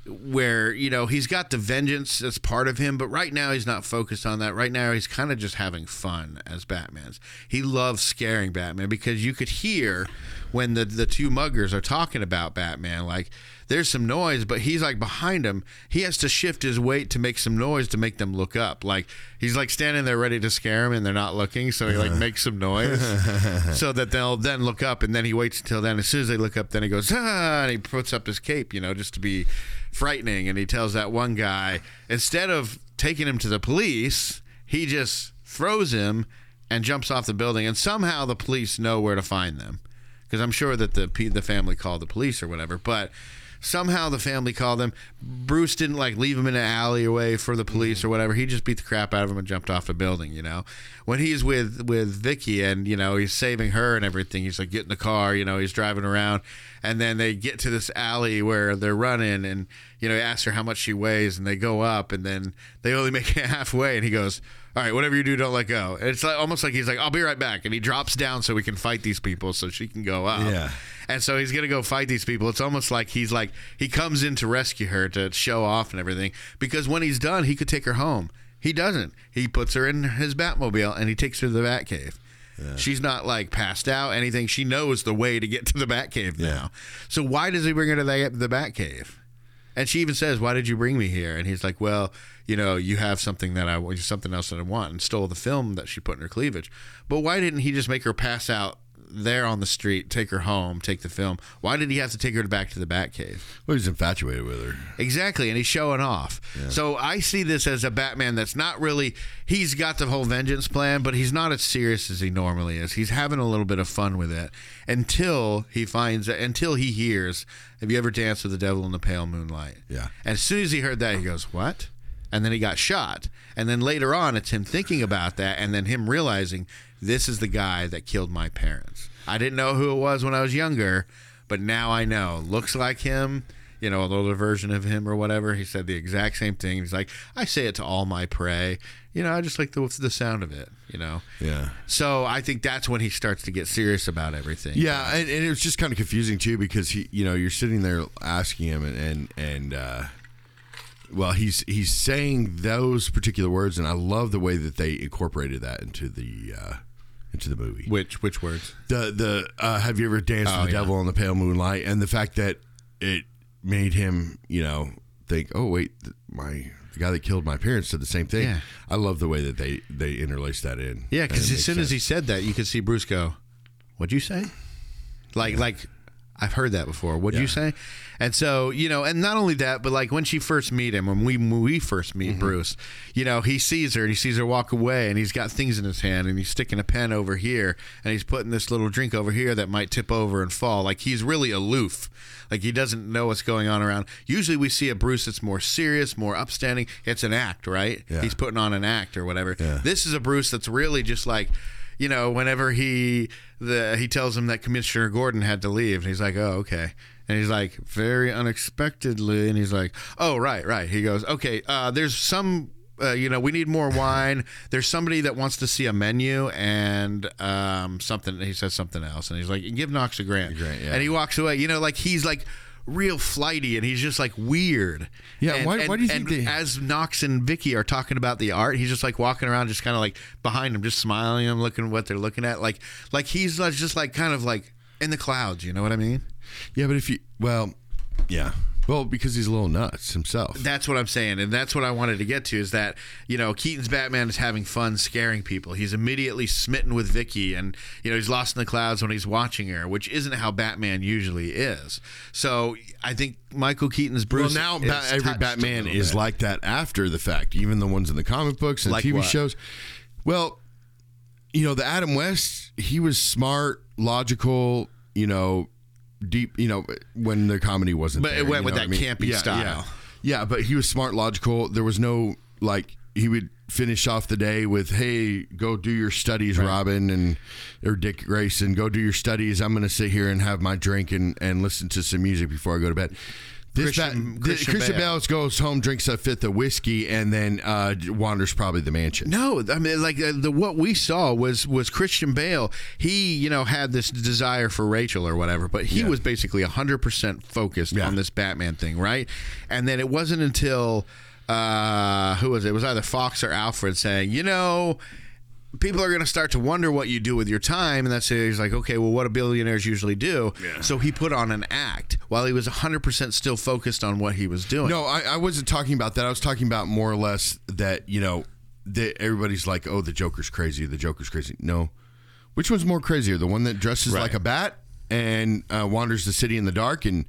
where you know he's got the vengeance that's part of him but right now he's not focused on that right now he's kind of just having fun as batman's he loves scaring batman because you could hear when the the two muggers are talking about batman like there's some noise but he's like behind him. He has to shift his weight to make some noise to make them look up. Like he's like standing there ready to scare him and they're not looking so he like makes some noise so that they'll then look up and then he waits until then. As soon as they look up then he goes ah and he puts up his cape you know just to be frightening and he tells that one guy instead of taking him to the police he just throws him and jumps off the building and somehow the police know where to find them. Because i'm sure that the the family called the police or whatever but somehow the family called them bruce didn't like leave him in an alleyway for the police or mm. whatever. He just beat the crap out of him and jumped off the building you know? When he's with with vicki and you know he's saving her and everything he's like get in the car you know he's driving around. And then they get to this alley where they're running and you know he asks her how much she weighs and they go up and then they only make it halfway and he goes all right whatever you do don't let go. And it's like almost like he's like i'll be right back. And he drops down so we can fight these people so she can go up. Yeah. And so he's gonna go fight these people. It's almost like he's like he comes in to rescue her to show off and everything. Because when he's done, he could take her home. He doesn't. He puts her in his Batmobile and he takes her to the Batcave. She's not like passed out anything. She knows the way to get to the Batcave now. So why does he bring her to the, the Batcave? And she even says, "Why did you bring me here?" And he's like, "Well, you know, you have something that I something else that I want," and stole the film that she put in her cleavage. But why didn't he just make her pass out there on the street, take her home, take the film? Why did he have to take her back to the Batcave? Well, he's infatuated with her. Exactly, and he's showing off. So I see this as a Batman that's not really. He's got the whole vengeance plan, but he's not as serious as he normally is. He's having a little bit of fun with it until he finds until he hears. Have you ever danced with the devil in the pale moonlight? Yeah. And as soon as he heard that, he goes, "What?" And then he got shot. And then later on, it's him thinking about that, and then him realizing this is the guy that killed my parents. I didn't know who it was when I was younger, but now I know. Looks like him, you know, an older version of him or whatever. He said the exact same thing. He's like, I say it to all my prey. You know, I just like the the sound of it. You know. Yeah. So I think that's when he starts to get serious about everything. Yeah, and, and it was just kind of confusing too because he, you know, you're sitting there asking him, and and, and uh, well, he's he's saying those particular words, and I love the way that they incorporated that into the uh, into the movie. Which which words? The the uh, have you ever danced Oh, with the yeah. devil in the pale moonlight, and the fact that it made him, you know, think, oh wait, th- my the guy that killed my parents did the same thing. Yeah. I love the way that they they interlace that in. Yeah, because as soon as he said that, you could see Bruce go, "What'd you say?" Like, like I've heard that before. What'd you say? And so you know, and not only that, but like when she first meet him, when we when we first meet Mm-hmm. Bruce, you know, he sees her and he sees her walk away, and he's got things in his hand, and he's sticking a pen over here, and he's putting this little drink over here that might tip over and fall. Like he's really aloof. Like he doesn't know what's going on around. Usually we see a Bruce that's more serious, more upstanding. It's an act, right? Yeah. He's putting on an act or whatever. Yeah. This is a Bruce that's really just like, you know, whenever he the he tells him that Commissioner Gordon had to leave, and he's like, oh okay. And he's like, very unexpectedly, and he's like, oh right, right. He goes, okay, uh, there's some. Uh, you know, we need more wine. There's somebody that wants to see a menu and um, something. He says something else, and he's like, "Give Knox a grant." grant, yeah. And he walks away. You know, like he's like real flighty, and he's just like weird. Yeah, And- why- and- why do you and think they- as Knox and Vicki are talking about the art, he's just like walking around, just kind of like behind them, just smiling, them, looking at what they're looking at, like like he's just like kind of like in the clouds. You know what I mean? Yeah, but if you well, yeah, well because he's a little nuts himself. That's what I'm saying, and that's what I wanted to get to is that you know Keaton's Batman is having fun scaring people. He's immediately smitten with Vicki, and you know he's lost in the clouds when he's watching her, which isn't how Batman usually is. So I think Michael Keaton's Bruce. well, now is ba- every Batman is bit. like that after the fact. Even the ones in the comic books and Like TV what? shows. Well, you know, the Adam West, he was smart, logical. You know, deep. You know, when the comedy wasn't. But it went with that I mean? campy Yeah, style. Yeah. yeah, but he was smart, logical. There was no like he would finish off the day with, "Hey, go do your studies, Robin," and or Dick Grayson, "Go do your studies. I'm going to sit here and have my drink and and listen to some music before I go to bed." This Christian- Bat- Christian Christian Bale. Bale goes home, drinks a fifth of whiskey, and then uh, wanders probably the mansion. No, I mean, like uh, the what we saw was was Christian Bale. He, you know, had this desire for Rachel or whatever, but he Yeah. was basically hundred percent focused Yeah. on this Batman thing, right? And then it wasn't until uh, who was it? It was either Fox or Alfred saying, you know. People are going to start to wonder what you do with your time, and that's it. He's like, okay, well, what do billionaires usually do? So he put on an act while he was 100% still focused on what he was doing. No, I, I wasn't talking about that. I was talking about more or less that you know that everybody's like, "Oh, the Joker's crazy. The Joker's crazy." No, which one's more crazier? The one that dresses Right. like a bat and uh, wanders the city in the dark and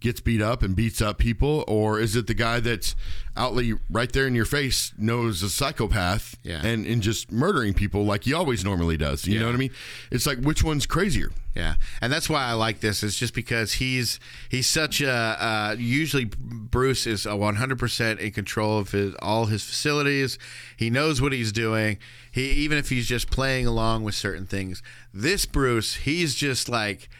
gets beat up and beats up people, or is it the guy that's outly right there in your face knows a psychopath Yeah. and and just murdering people like he always normally does? You know what I mean? It's like which one's crazier? Yeah, and that's why I like this. It's just because he's he's such a uh, usually Bruce is a one hundred percent in control of his all his facilities. He knows what he's doing. He even if he's just playing along with certain things. This Bruce, he's just like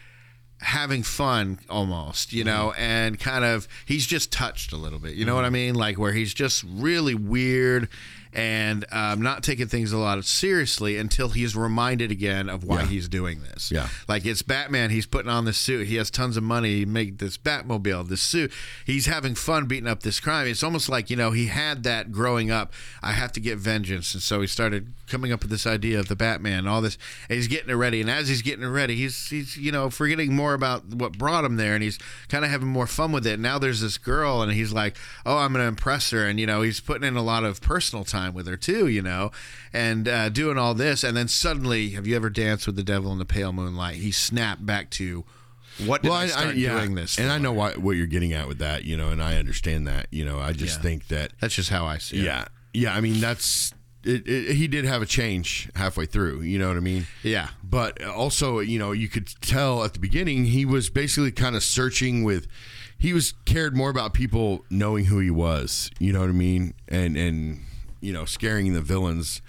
having fun almost, you know, mm-hmm. and kind of he's just touched a little bit. You know mm-hmm. what I mean? Like where he's just really weird and um, not taking things a lot seriously until he's reminded again of why Yeah. he's doing this. Yeah. Like it's Batman. He's putting on this suit. He has tons of money. He made this Batmobile, this suit. He's having fun beating up this crime. It's almost like, you know, he had that growing up. I have to get vengeance. And so he started coming up with this idea of the Batman and all this. And he's getting it ready. And as he's getting it ready, he's, he's you know, forgetting more about what brought him there. And he's kind of having more fun with it. Now there's this girl, and he's like, oh, I'm going to impress her. And, you know, he's putting in a lot of personal time with her, too, you know, and uh, doing all this. And then suddenly, have you ever danced with the devil in the pale moonlight? He snapped back to, what did I, start doing this and? I know why, what you're getting at with that, you know, and I understand that, you know. I just Yeah. think that That's just how I see it. Yeah, yeah. I mean, that's it, it, He did have a change halfway through. You know what I mean? Yeah. But also, you know, you could tell at the beginning he was basically kind of searching with. He was cared more about people knowing who he was. You know what I mean? And and you know, scaring the villains.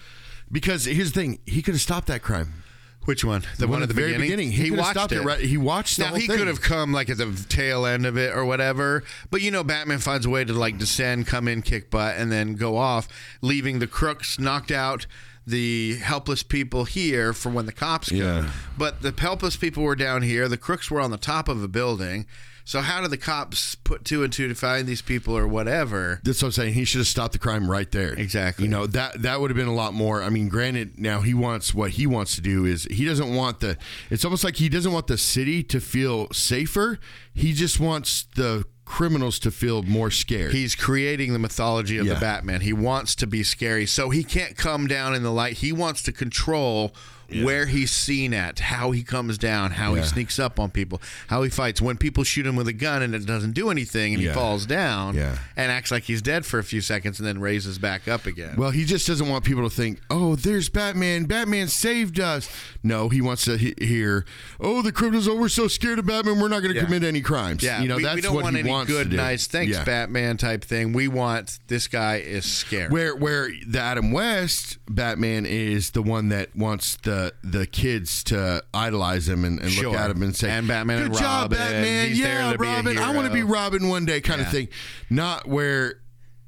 Because here's the thing: he could have stopped that crime. Which one? The, one, at the, very beginning. He, could have stopped it. right. He watched the Now he thing. could have come like at the tail end of it or whatever, but you know, Batman finds a way to like descend, come in, kick butt, and then go off, leaving the crooks knocked out, the helpless people here for when the cops come. Yeah. But the helpless people were down here. The crooks were on the top of a building. So how do the cops put two and two to find these people or whatever? That's what I'm saying. He should have stopped the crime right there. Exactly. You know that that would have been a lot more. I mean, granted, now he wants what he wants to do is he doesn't want the. It's almost like he doesn't want the city to feel safer. He just wants the criminals to feel more scared. He's creating the mythology of Yeah. the Batman. He wants to be scary, so he can't come down in the light. He wants to control where he's seen at, how he comes down, how Yeah. he sneaks up on people, how he fights. When people shoot him with a gun and it doesn't do anything, and Yeah. he falls down Yeah. and acts like he's dead for a few seconds, and then raises back up again. Well, he just doesn't want people to think, "Oh, there's Batman. Batman saved us." No, he wants to he- hear, "Oh, the criminals. Oh, we're so scared of Batman. We're not going to Yeah. commit any crimes." yeah, you know we, that's we don't what want he any wants good, to do. nice, thanks, Yeah. Batman type thing. We want this guy is scared. Where where the Adam West Batman is the one that wants the the kids to idolize him and, and Sure. look at him and say, And Batman "Good and job, Robin. Batman. He's yeah, to be a Robin. I want to be hero." Robin one day," kind Yeah. of thing. Not where.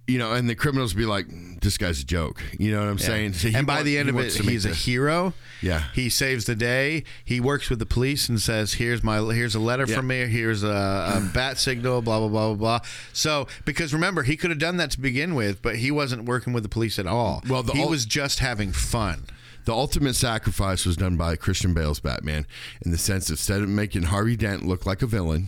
You know, and the criminals be like, "This guy's a joke." You know what I'm Yeah. saying? So and by the end of it, wants to make he's a hero. Yeah. he saves the day. He works with the police and says, "Here's my here's a letter Yeah. from me. Here's a, a bat signal. Blah blah blah blah blah." So because remember, he could have done that to begin with, but he wasn't working with the police at all. Well, the he ul- was just having fun. The ultimate sacrifice was done by Christian Bale's Batman in the sense of instead of making Harvey Dent look like a villain,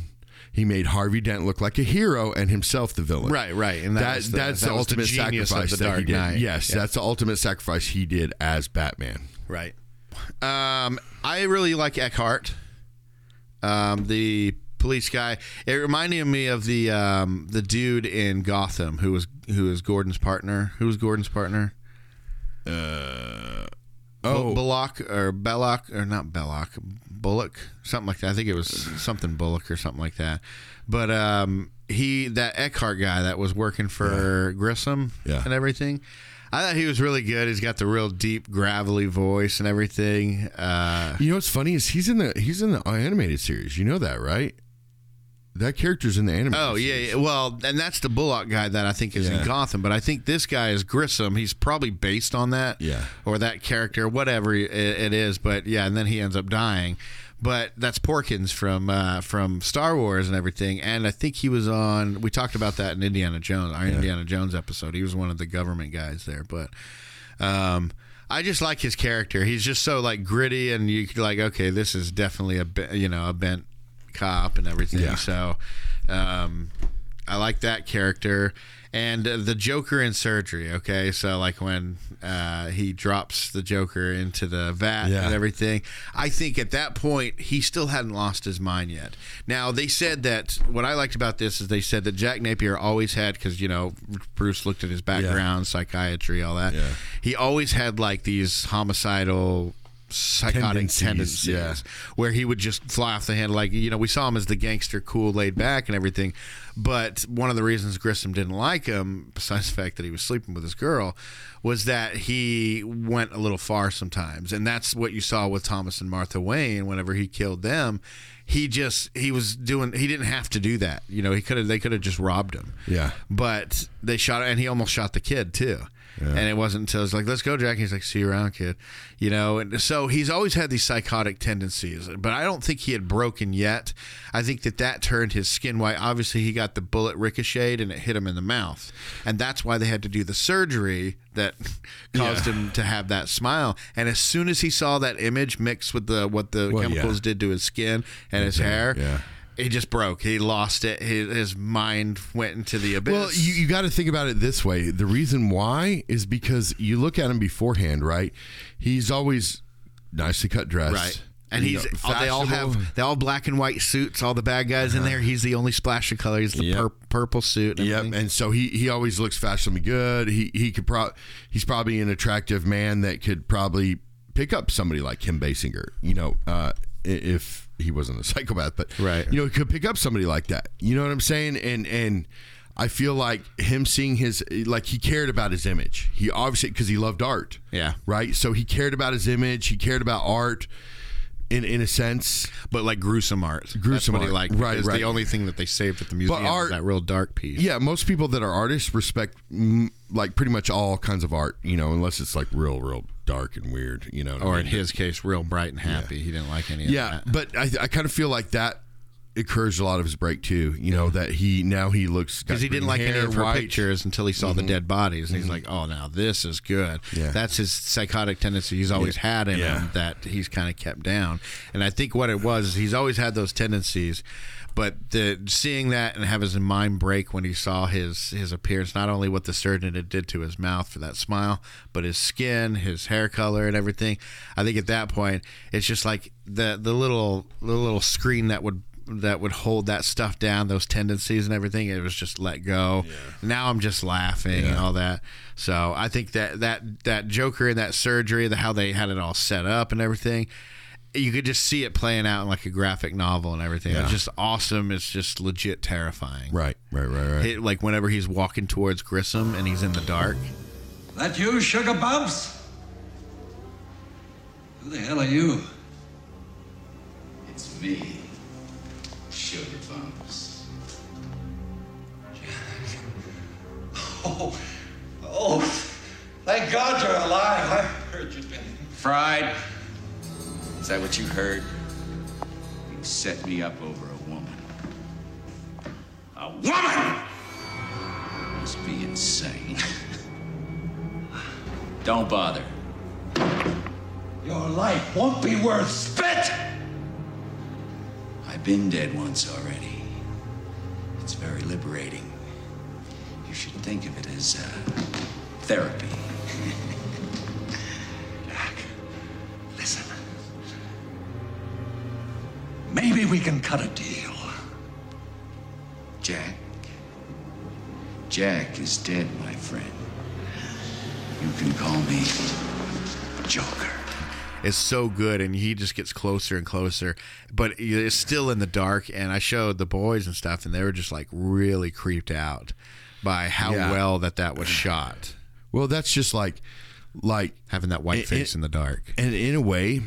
he made Harvey Dent look like a hero and himself the villain. Right, right, and that, that the, that's that the the ultimate of sacrifice the that he did. Knight. Yes, Yeah. that's the ultimate sacrifice he did as Batman. Right. Um, I really like Eckhardt, um, the police guy. It reminded me of the um, the dude in Gotham who was who was Gordon's partner. Who was Gordon's partner? Uh, Oh, Bullock or Belloc or not Belloc, Bullock, something like that. I think it was something Bullock or something like that. But um, he that Eckhardt guy that was working for Grissom Yeah. and everything. I thought he was really good. He's got the real deep, gravelly voice and everything. Uh, you know what's funny is he's in the he's in the animated series. You know that, right? That character's in the anime. Oh yeah, yeah, well, and that's the Bullock guy that I think is Yeah. in Gotham. But I think this guy is Grissom. He's probably based on that, Yeah. or that character, whatever it, it is. But yeah, and then he ends up dying. But that's Porkins from uh, from Star Wars and everything. And I think he was on. We talked about that in Indiana Jones, our Indiana Jones episode. He was one of the government guys there. But um, I just like his character. He's just so like gritty, and you could like, okay, this is definitely a you know a bent cop and everything. Yeah. So um, I like that character. And uh, the Joker in surgery, okay? So, like when uh, he drops the Joker into the vat Yeah. and everything, I think at that point he still hadn't lost his mind yet. Now, they said that what I liked about this is they said that Jack Napier always had, because, you know, Bruce looked at his background, psychiatry, all that. Yeah. He always had like these homicidal psychotic Tendencies, tendencies, yeah. where he would just fly off the handle. Like you know, we saw him as the gangster, cool, laid back, and everything. But one of the reasons Grissom didn't like him, besides the fact that he was sleeping with his girl, was that he went a little far sometimes, and that's what you saw with Thomas and Martha Wayne. Whenever he killed them, he just he was doing. He didn't have to do that. You know, he could have. They could have just robbed him. Yeah. But they shot, and he almost shot the kid too. And it wasn't until it's like, let's go, Jack. He's like, see you around, kid. You know, and so he's always had these psychotic tendencies, but I don't think he had broken yet. I think that that turned his skin white. Obviously, he got the bullet ricocheted and it hit him in the mouth, and that's why they had to do the surgery that caused Yeah. him to have that smile. And as soon as he saw that image mixed with the what the Well, chemicals yeah. did to his skin and his hair, yeah. He just broke. He lost it. His, his mind went into the abyss. Well, you, you got to think about it this way. The reason why is because you look at him beforehand, right? He's always nicely cut dressed, Right. And you he's know, they all have they all black and white suits. All the bad guys in there. He's the only splash of color. He's the Yep. pur- purple suit. And Yep, everything. and so he he always looks fashionably good. He he could pro he's probably an attractive man that could probably pick up somebody like Kim Basinger. You know, uh, if he wasn't a psychopath, but Right. you know, he could pick up somebody like that. You know what I'm saying? And and I feel like him seeing his like he cared about his image. He obviously because he loved art. Yeah. right. So he cared about his image. He cared about art. In, in a sense, but like gruesome art. Gruesome art. liked. Right, because right. The only thing that they saved at the museum art- that real dark piece. Yeah, most people that are artists respect like pretty much all kinds of art, you know, unless it's like real, real dark and weird, you know. what I Or mean? in his case, real bright and happy. He didn't like any of that. yeah, but I, I kind of feel like that encouraged a lot of his break too. You know that he now he looks because he didn't like any of her pictures until he saw the dead bodies, and he's like, "Oh, now this is good." Mm-hmm. Yeah. That's his psychotic tendency he's always had in Yeah. him that he's kind of kept down. And I think what it was is he's always had those tendencies, but the seeing that and have his mind break when he saw his his appearance, not only what the surgeon had did to his mouth for that smile, but his skin, his hair color, and everything. I think at that point, it's just like the the little the little screen that would that would hold that stuff down, those tendencies and everything. It was just let go. Now I'm just laughing and all that. So I think that that that Joker and that surgery, the how they had it all set up and everything. You could just see it playing out in like a graphic novel and everything. It's just awesome. It's just legit terrifying. Right, right, right, right. It, like whenever he's walking towards Grissom and he's in the dark. That you, Sugar Bumps? Who the hell are you? It's me, Oh, oh, thank God you're alive. I heard you'd been. Fried? Is that what you heard? You set me up over a woman. A woman! Must be insane. Don't bother. Your life won't be worth spit! I've been dead once already. It's very liberating. Should think of it as uh, therapy. Jack, listen. Maybe we can cut a deal. Jack. Jack is dead, my friend. You can call me Joker. is so good and he just gets closer and closer but it's still in the dark and i showed the boys and stuff and they were just like really creeped out by how Yeah. well that that was shot Well, that's just like like having that white It- face it- in the dark And in a way,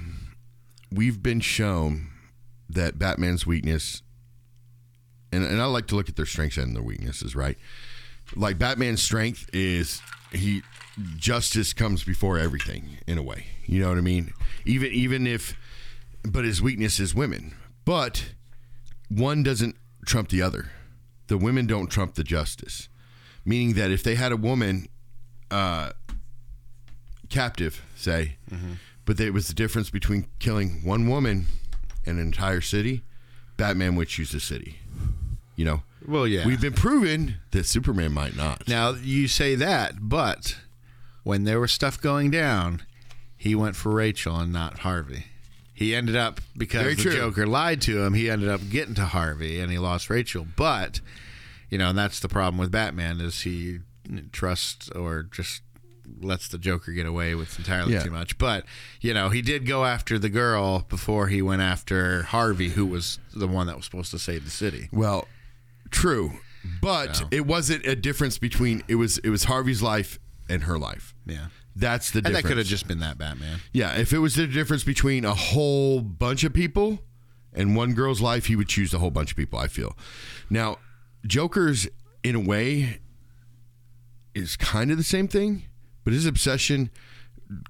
we've been shown that Batman's weakness, and, and I like to look at their strengths and their weaknesses, right? Like Batman's strength is he justice comes before everything in a way. You know what I mean? Even even if, but his weakness is women. But one doesn't trump the other. The women don't trump the justice. Meaning that if they had a woman uh, captive, say, but it was the difference between killing one woman and an entire city, Batman would choose the city. You know? Well, yeah. We've been proven that Superman might not. now you say that but when there was stuff going down he went for rachel and not harvey he ended up because Very the true. joker lied to him he ended up getting to harvey and he lost rachel but you know and that's the problem with batman is he trusts or just lets the joker get away with entirely Yeah. too much but you know he did go after the girl before he went after harvey who was the one that was supposed to save the city Well, true, but it wasn't a difference between it was it was Harvey's life and her life. yeah That's the and difference. that could have just been that batman yeah. If it was the difference between a whole bunch of people and one girl's life, he would choose the whole bunch of people. I feel. Now, Joker's in a way is kind of the same thing, but his obsession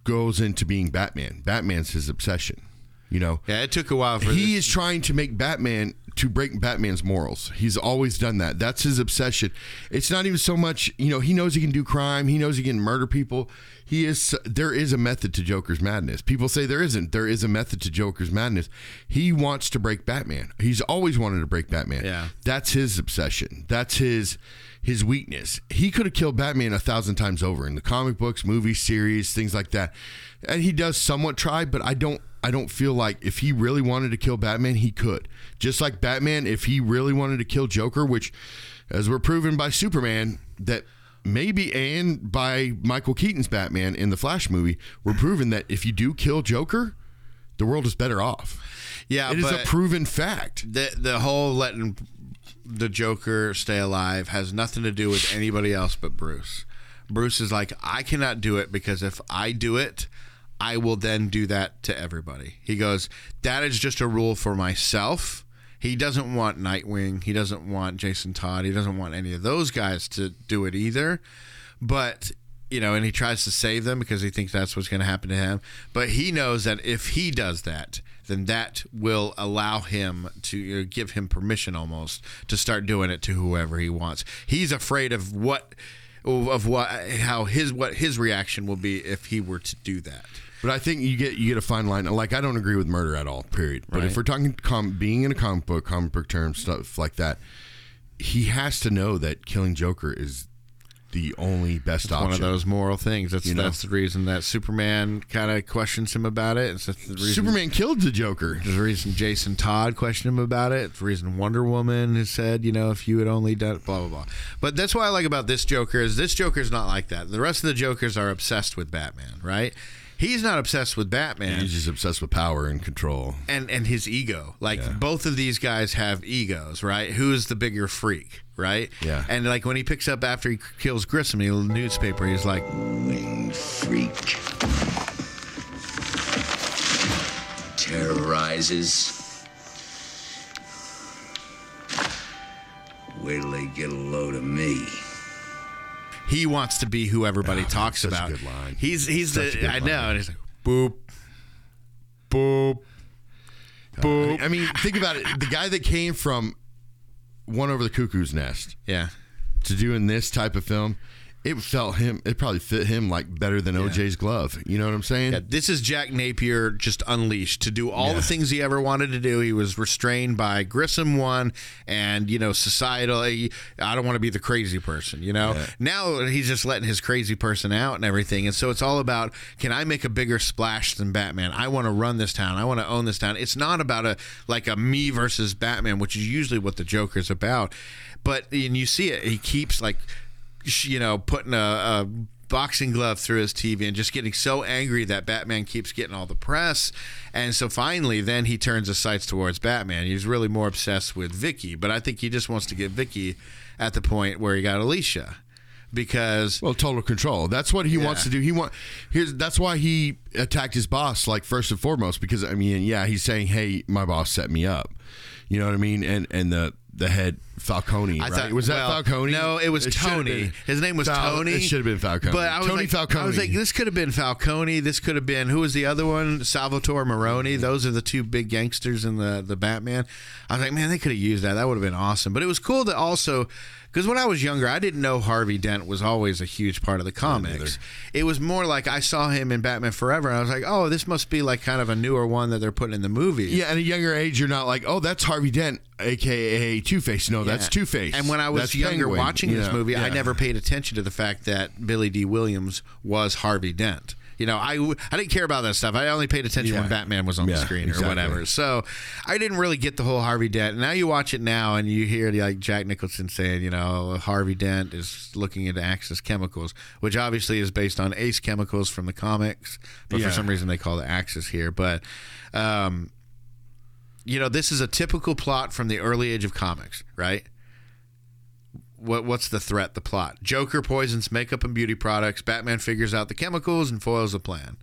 goes into being Batman. Batman's his obsession. You know, yeah it took a while for he this- is trying to make Batman to break Batman's morals. He's always done that. That's his obsession. It's not even so much, you know, he knows he can do crime, he knows he can murder people. He is there is a method to Joker's madness. People say there isn't. There is a method to Joker's madness. He wants to break Batman. He's always wanted to break Batman. Yeah. That's his obsession. That's his his weakness. He could have killed Batman a thousand times over in the comic books, movies, series, things like that. And he does somewhat try, but I don't I don't feel like if he really wanted to kill Batman, he could. Just like Batman, if he really wanted to kill Joker, which as we're proven by Superman, that maybe and by Michael Keaton's Batman in the Flash movie, we're proven that if you do kill Joker, the world is better off. yeah It is a proven fact. the the whole letting the Joker stay alive has nothing to do with anybody else but Bruce. Bruce is like, I cannot do it because if I do it, I will then do that to everybody. He goes, that is just a rule for myself. He doesn't want Nightwing. He doesn't want Jason Todd. He doesn't want any of those guys to do it either. But you know, and he tries to save them because he thinks that's what's going to happen to him. But he knows that if he does that, then that will allow him to uh, give him permission almost to start doing it to whoever he wants. He's afraid of what of what how his what his reaction will be if he were to do that. But I think you get you get a fine line. Like I don't agree with murder at all. Period. But Right. if we're talking com- being in a comic book, comic book terms, stuff like that, he has to know that killing Joker is the only best It's option. one of those moral things. That's You know? that's the reason that Superman kind of questions him about it. It's that's the reason Superman killed the Joker. There's a reason Jason Todd questioned him about it. It's the reason Wonder Woman has said, you know, if you had only done blah blah blah. But that's what I like about this Joker is this Joker's not like that. The rest of the Jokers are obsessed with Batman, right? He's not obsessed with Batman He's just obsessed with power and control. and and his ego. Like both of these guys have egos, right? Who's the bigger freak, right? Yeah. And like when he picks up after he kills Grissom in the newspaper, he's like, Winged freak. Terrorizes. Wait till they get a load of me. He wants to be who everybody ah, talks such a about. good line. He's he's Such the I know, and he's like boop, boop, uh, boop. I mean, think about it. The guy that came from One Over the Cuckoo's Nest yeah. to doing this type of film, it felt him. It probably fit him like better than OJ's glove. You know what I'm saying? Yeah, this is Jack Napier just unleashed to do all Yeah. the things he ever wanted to do. He was restrained by Grissom one, and you know, societal. I don't want to be the crazy person. You know, now he's just letting his crazy person out and everything. And so it's all about can I make a bigger splash than Batman? I want to run this town. I want to own this town. It's not about a like a me versus Batman, which is usually what the Joker's about. But and you see it, he keeps like you know, putting a, a boxing glove through his TV and just getting so angry that Batman keeps getting all the press. And so finally, then he turns his sights towards Batman. He's really more obsessed with Vicki, but I think he just wants to get Vicki at the point where he got Alicia. Because Well, total control. That's what he wants to do. He want here's that's why he attacked his boss like first and foremost because I mean, yeah, he's saying, "Hey, my boss set me up." You know what I mean? And and the the head Falcone, I right? thought was that well, Falcone? No, it was should've Tony. His name was Fal- Tony. It should have been Falcone. But I was Tony like, Falcone. I was like, this could have been Falcone. This could have been who was the other one? Salvatore Maroni. Mm-hmm. Those are the two big gangsters in the the Batman. I was like, man, they could have used that. That would have been awesome. But it was cool to also because when I was younger, I didn't know Harvey Dent was always a huge part of the comics. It was more like I saw him in Batman Forever, and I was like, oh, this must be like kind of a newer one that they're putting in the movie. yeah, at a younger age, you're not like, oh, that's Harvey Dent, aka Two Face. No, that's Two Face. And when I was That's younger Penguin. watching this movie, I yeah. never paid attention to the fact that Billy Dee Williams was Harvey Dent. You know, I, I didn't care about that stuff. I only paid attention Yeah. when Batman was on the Yeah, screen or whatever. So I didn't really get the whole Harvey Dent. Now you watch it now and you hear like Jack Nicholson saying, you know, Harvey Dent is looking into Axis Chemicals, which obviously is based on Ace Chemicals from the comics, but Yeah. for some reason they call it Axis here. But um, you know, this is a typical plot from the early age of comics, right? What what's the threat? The plot. Joker poisons makeup and beauty products. Batman figures out the chemicals and foils the plan.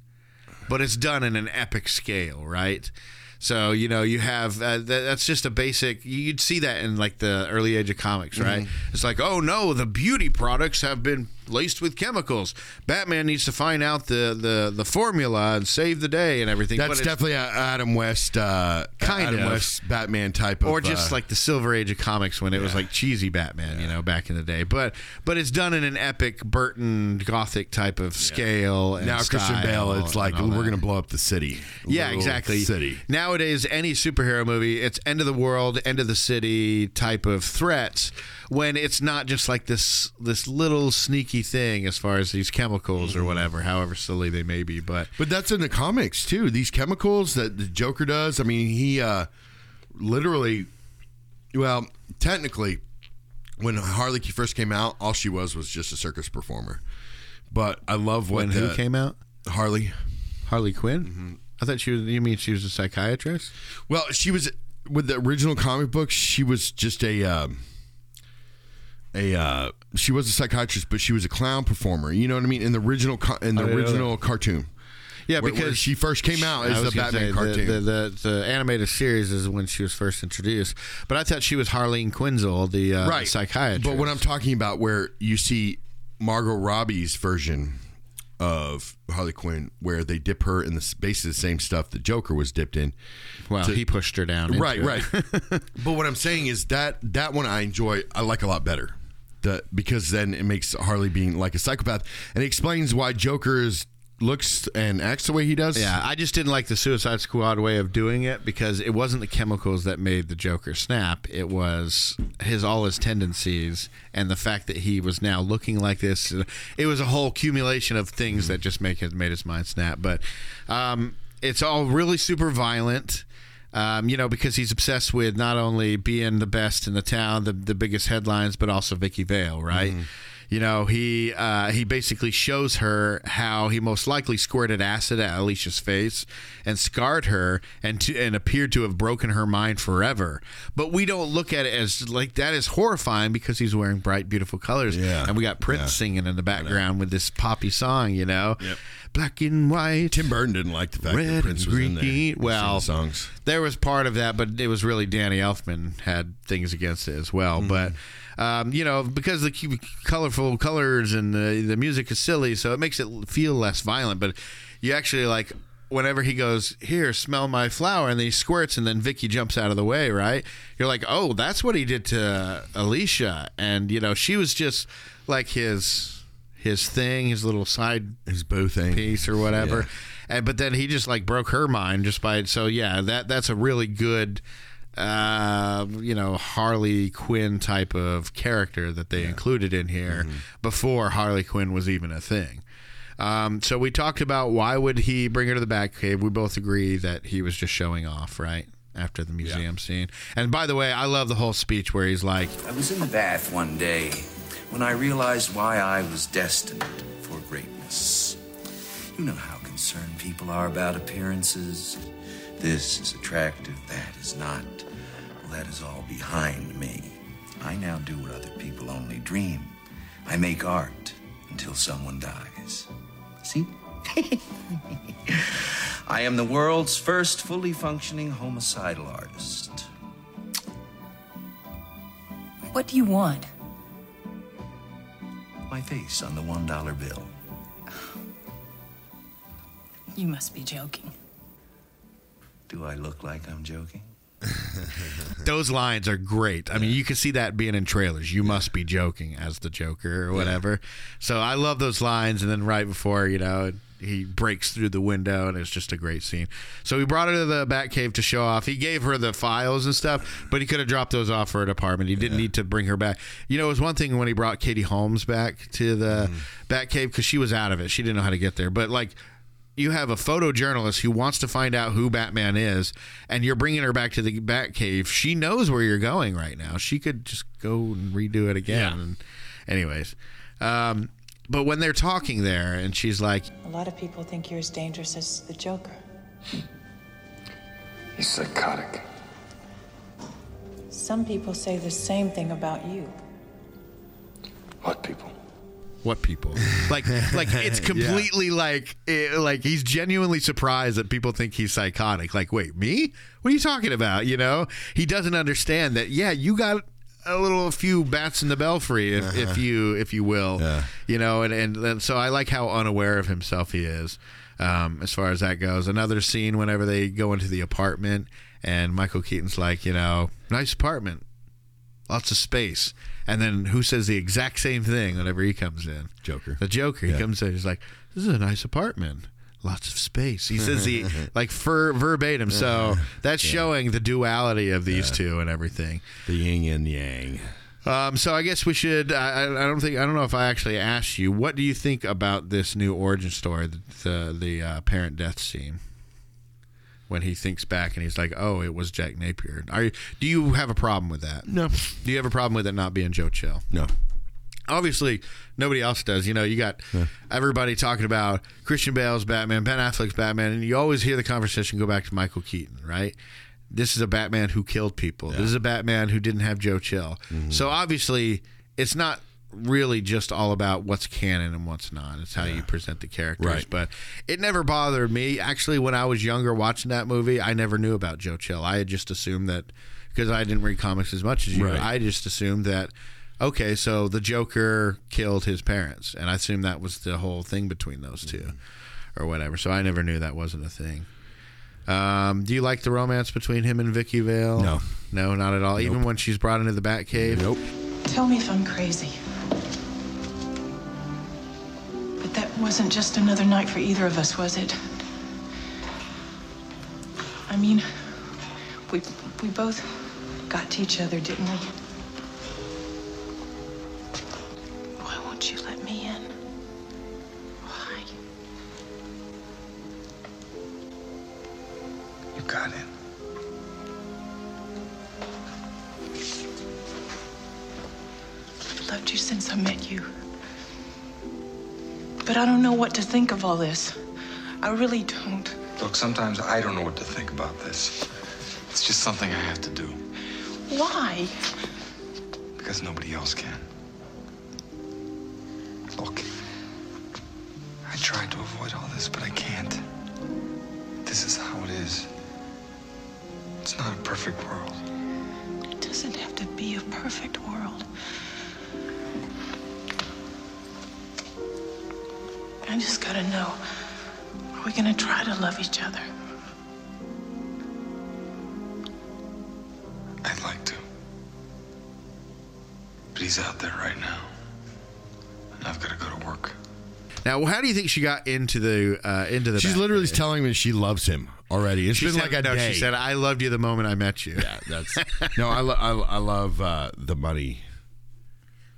But it's done in an epic scale, right? So you know you have uh, that, that's just a basic. You'd see that in like the early age of comics, right? Mm-hmm. It's like, oh no, the beauty products have been laced with chemicals. Batman needs to find out the the, the formula and save the day and everything. That's definitely a Adam West, uh, Kind Adam of. West Batman type of, or just uh, like the silver age of comics when it was like cheesy batman you know back in the day but but it's done in an epic burton gothic type of scale and now Christian Bale. It's like we're that. going to blow up the city. yeah Little exactly City. Nowadays any superhero movie it's end of the world end of the city type of threats when it's not just like this this little sneaky thing as far as these chemicals or whatever however silly they may be but But that's in the comics too. These chemicals that the Joker does. I mean, he uh, literally, well, technically, when Harley first came out, all she was was just a circus performer. But I love what when who the- came out Harley. harley quinn Mm-hmm. I thought she was you mean she was a psychiatrist Well, she was with the original comic book. She was just a um, a uh, she was a psychiatrist, but she was a clown performer. You know what I mean? In the original co- in the know original cartoon. Yeah, Where- because where she first came out as the Batman say, cartoon. The, the, the, the animated series is when she was first introduced, but I thought she was Harleen Quinzel, the uh, right psychiatrist. But what I'm talking about, where you see Margot Robbie's version of Harley Quinn where they dip her in the basically the same stuff the Joker was dipped in. Well, to- he pushed her down. right, right. but what I'm saying is that that one I enjoy. I like a lot better. The because then it makes Harley being like a psychopath, and it explains why Joker is looks and acts the way he does. Yeah, I just didn't like the Suicide Squad way of doing it because it wasn't the chemicals that made the Joker snap. It was his all his tendencies and the fact that he was now looking like this. It was a whole accumulation of things that just make it made his mind snap. But um, it's all really super violent. Um, you know, because he's obsessed with not only being the best in the town, the the biggest headlines, but also Vicki Vale, right? You know, he uh, he basically shows her how he most likely squirted acid at Alicia's face and scarred her and to, and appeared to have broken her mind forever. But we don't look at it as like that is horrifying because he's wearing bright, beautiful colors. Yeah. and we got Prince Yeah. singing in the background with this poppy song. You know, Yep. black and white. Tim Burton didn't like the fact Red that Prince was in there. green. Well, songs. there was part of that, but it was really Danny Elfman had things against it as well. Mm-hmm. But um, you know, because the colorful colors and the the music is silly, so it makes it feel less violent. But you actually like whenever he goes here, smell my flower, and then he squirts, and then Vicki jumps out of the way. Right? You're like, oh, that's what he did to Alicia, and you know, she was just like his his thing, his little side His boo thing. piece or whatever. Yeah. And but then he just like broke her mind just by so yeah that that's a really good uh you know Harley Quinn type of character that they included in here Mm-hmm. before Harley Quinn was even a thing. Um, so we talked about why would he bring her to the Batcave? We both agree that he was just showing off, right? After the museum scene. And by the way, I love the whole speech where he's like, I was in the bath one day when I realized why I was destined for greatness. You know how concerned people are about appearances. This is attractive, that is not. That is all behind me. I now do what other people only dream. I make art until someone dies. See? I am the world's first fully functioning homicidal artist. What do you want? My face on the one dollar bill. You must be joking. Do I look like I'm joking? those lines are great. I mean, you can see that being in trailers. You must be joking as the Joker or whatever. So I love those lines. And then right before, you know, he breaks through the window and it's just a great scene. So he brought her to the Batcave to show off. He gave her the files and stuff, but he could have dropped those off for an apartment. He didn't need to bring her back. You know, it was one thing when he brought Katie Holmes back to the mm-hmm. Batcave because she was out of it. She didn't know how to get there. But like, you have a photojournalist who wants to find out who Batman is, and you're bringing her back to the Batcave. She knows where you're going right now. She could just go and redo it again. Yeah. And anyways, um, but when they're talking there, and she's like, A lot of people think you're as dangerous as the Joker. He's psychotic. Some people say the same thing about you. What people? "What people?" like, like it's completely like, eh, like he's genuinely surprised that people think he's psychotic. Like, wait, me? What are you talking about? You know, he doesn't understand that. Yeah, you got a little a few bats in the belfry, if, if you if you will. Yeah. You know, and, and and so I like how unaware of himself he is. Um, as far as that goes, another scene whenever they go into the apartment and Michael Keaton's like, you know, nice apartment, lots of space. And then who says the exact same thing whenever he comes in? Joker. The Joker. He comes in. He's like, "This is a nice apartment, lots of space." He says the like ver- verbatim. So that's showing the duality of these two and everything. The yin and yang. Um, so I guess we should. I, I I don't think I don't know if I actually asked you. What do you think about this new origin story, the the, the uh, parent death scene? When he thinks back and he's like, "Oh, it was Jack Napier." Are you? Do you have a problem with that? No. Do you have a problem with it not being Joe Chill? No. obviously nobody else does. You know, you got everybody talking about Christian Bale's Batman, Ben Affleck's Batman, and you always hear the conversation go back to Michael Keaton, right? This is a Batman who killed people. This is a Batman who didn't have Joe Chill. Mm-hmm. So obviously, it's not really just all about what's canon and what's not. It's how you present the characters. Right. But it never bothered me. Actually, when I was younger watching that movie, I never knew about Joe Chill. I had just assumed that because I didn't read comics as much as you, Right. I just assumed that okay, so the Joker killed his parents, and I assume that was the whole thing between those 2 or whatever. So I never knew that wasn't a thing. Um, do you like the romance between him and Vicki Vale? No. no, not at all. Even when she's brought into the Batcave. Nope. Tell me if I'm crazy. That wasn't just another night for either of us, was it? I mean, we we both got to each other, didn't we? Why won't you let me in? Why? You got in. I've loved you since I met you. But I don't know what to think of all this. I really don't. Look, sometimes I don't know what to think about this. It's just something I have to do Why? because nobody else can. Look, I tried to avoid all this, but I can't. This is how it is. It's not a perfect world. It doesn't have to be a perfect world. I just gotta know are we gonna try to love each other? I'd like to. But he's out there right now. And I've got to go to work. Now, how do you think she got into the uh, into the? She's Batcave? literally telling me she loves him already. It's She been said, like a no, day. She said, "I loved you the moment I met you." Yeah, that's no. I, lo- I, I love uh, the money.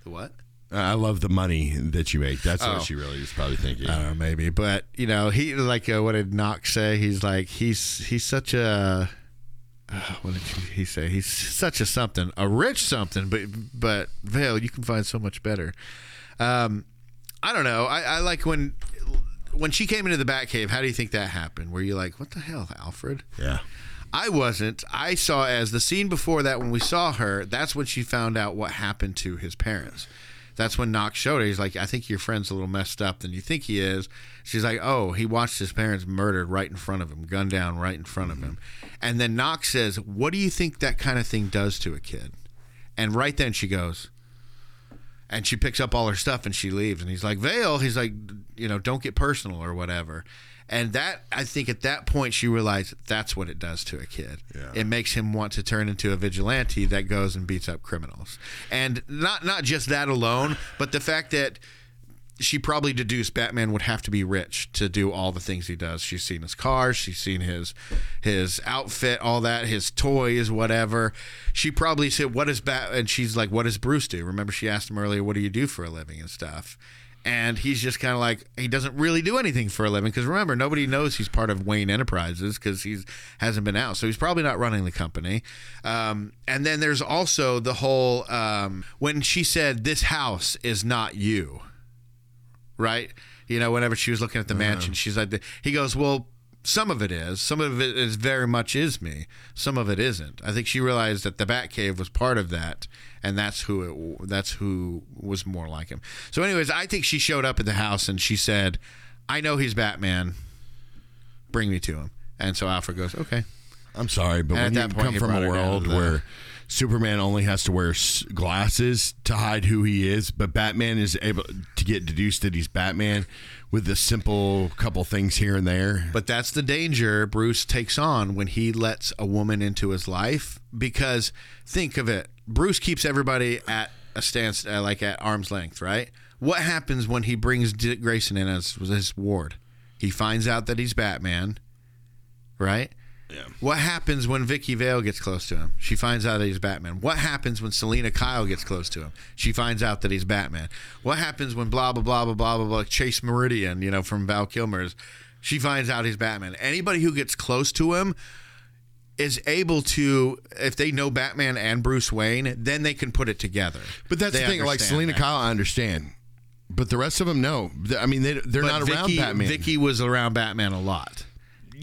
The what? I love the money that you make. That's Oh. what she really is probably thinking. I don't know, maybe, but you know, he like uh, what did Knox say? He's like he's he's such a uh, what did he say? He's such a something, a rich something, but but Vale, you can find so much better. Um, I don't know. I, I like when when she came into the Batcave. How do you think that happened? Were you like, what the hell, Alfred? Yeah. I wasn't. I saw as the scene before that when we saw her. That's when she found out what happened to his parents. That's when Knox showed her. He's like, I think your friend's a little messed up than you think he is. She's like, Oh, he watched his parents murdered right in front of him, gunned down right in front of mm-hmm. him. And then Knox says, What do you think that kind of thing does to a kid? And right then she goes, and she picks up all her stuff and she leaves. And he's like, Vale, he's like, you know, don't get personal or whatever. And that, I think at that point, she realized that's what it does to a kid. Yeah. It makes him want to turn into a vigilante that goes and beats up criminals. And not not just that alone, but the fact that she probably deduced Batman would have to be rich to do all the things he does. She's seen his cars, she's seen his his outfit, all that, his toys, whatever. She probably said, "What does Bat?" And she's like, "What does Bruce do?" Remember, she asked him earlier, "What do you do for a living?" and stuff. And he's just kind of like he doesn't really do anything for a living because remember nobody knows he's part of Wayne Enterprises because he's hasn't been out, so he's probably not running the company. Um, and then there's also the whole um, when she said, "This house is not you." right? You know, whenever she was looking at the mansion, she's like, he goes, well, some of it is, some of it is very much is me, some of it isn't. I think she realized that the Batcave was part of that, and that's who it, that's who was more like him. So, anyways, I think she showed up at the house and she said, "I know he's Batman. Bring me to him." And so Alfred goes, "Okay." I'm sorry, but And when at you point, come from a her down to world where Superman only has to wear glasses to hide who he is, but Batman is able to get deduced that he's Batman with the simple couple things here and there. But that's the danger Bruce takes on when he lets a woman into his life. Because think of it, Bruce keeps everybody at a stance, uh, like at arm's length, right? What happens when he brings Dick Grayson in as his ward? He finds out that he's Batman, right? Yeah. What happens when Vicki Vale gets close to him? She finds out that he's Batman. What happens when Selina Kyle gets close to him? She finds out that he's Batman. What happens when blah blah blah blah blah blah blah Chase Meridian, you know, from Val Kilmer's, she finds out he's Batman. Anybody who gets close to him is able to, if they know Batman and Bruce Wayne, then they can put it together. But that's They the thing. Like Selina that. Kyle, I understand, but the rest of them, no. I mean, they, they're But not around Batman. Vicki was around Batman a lot.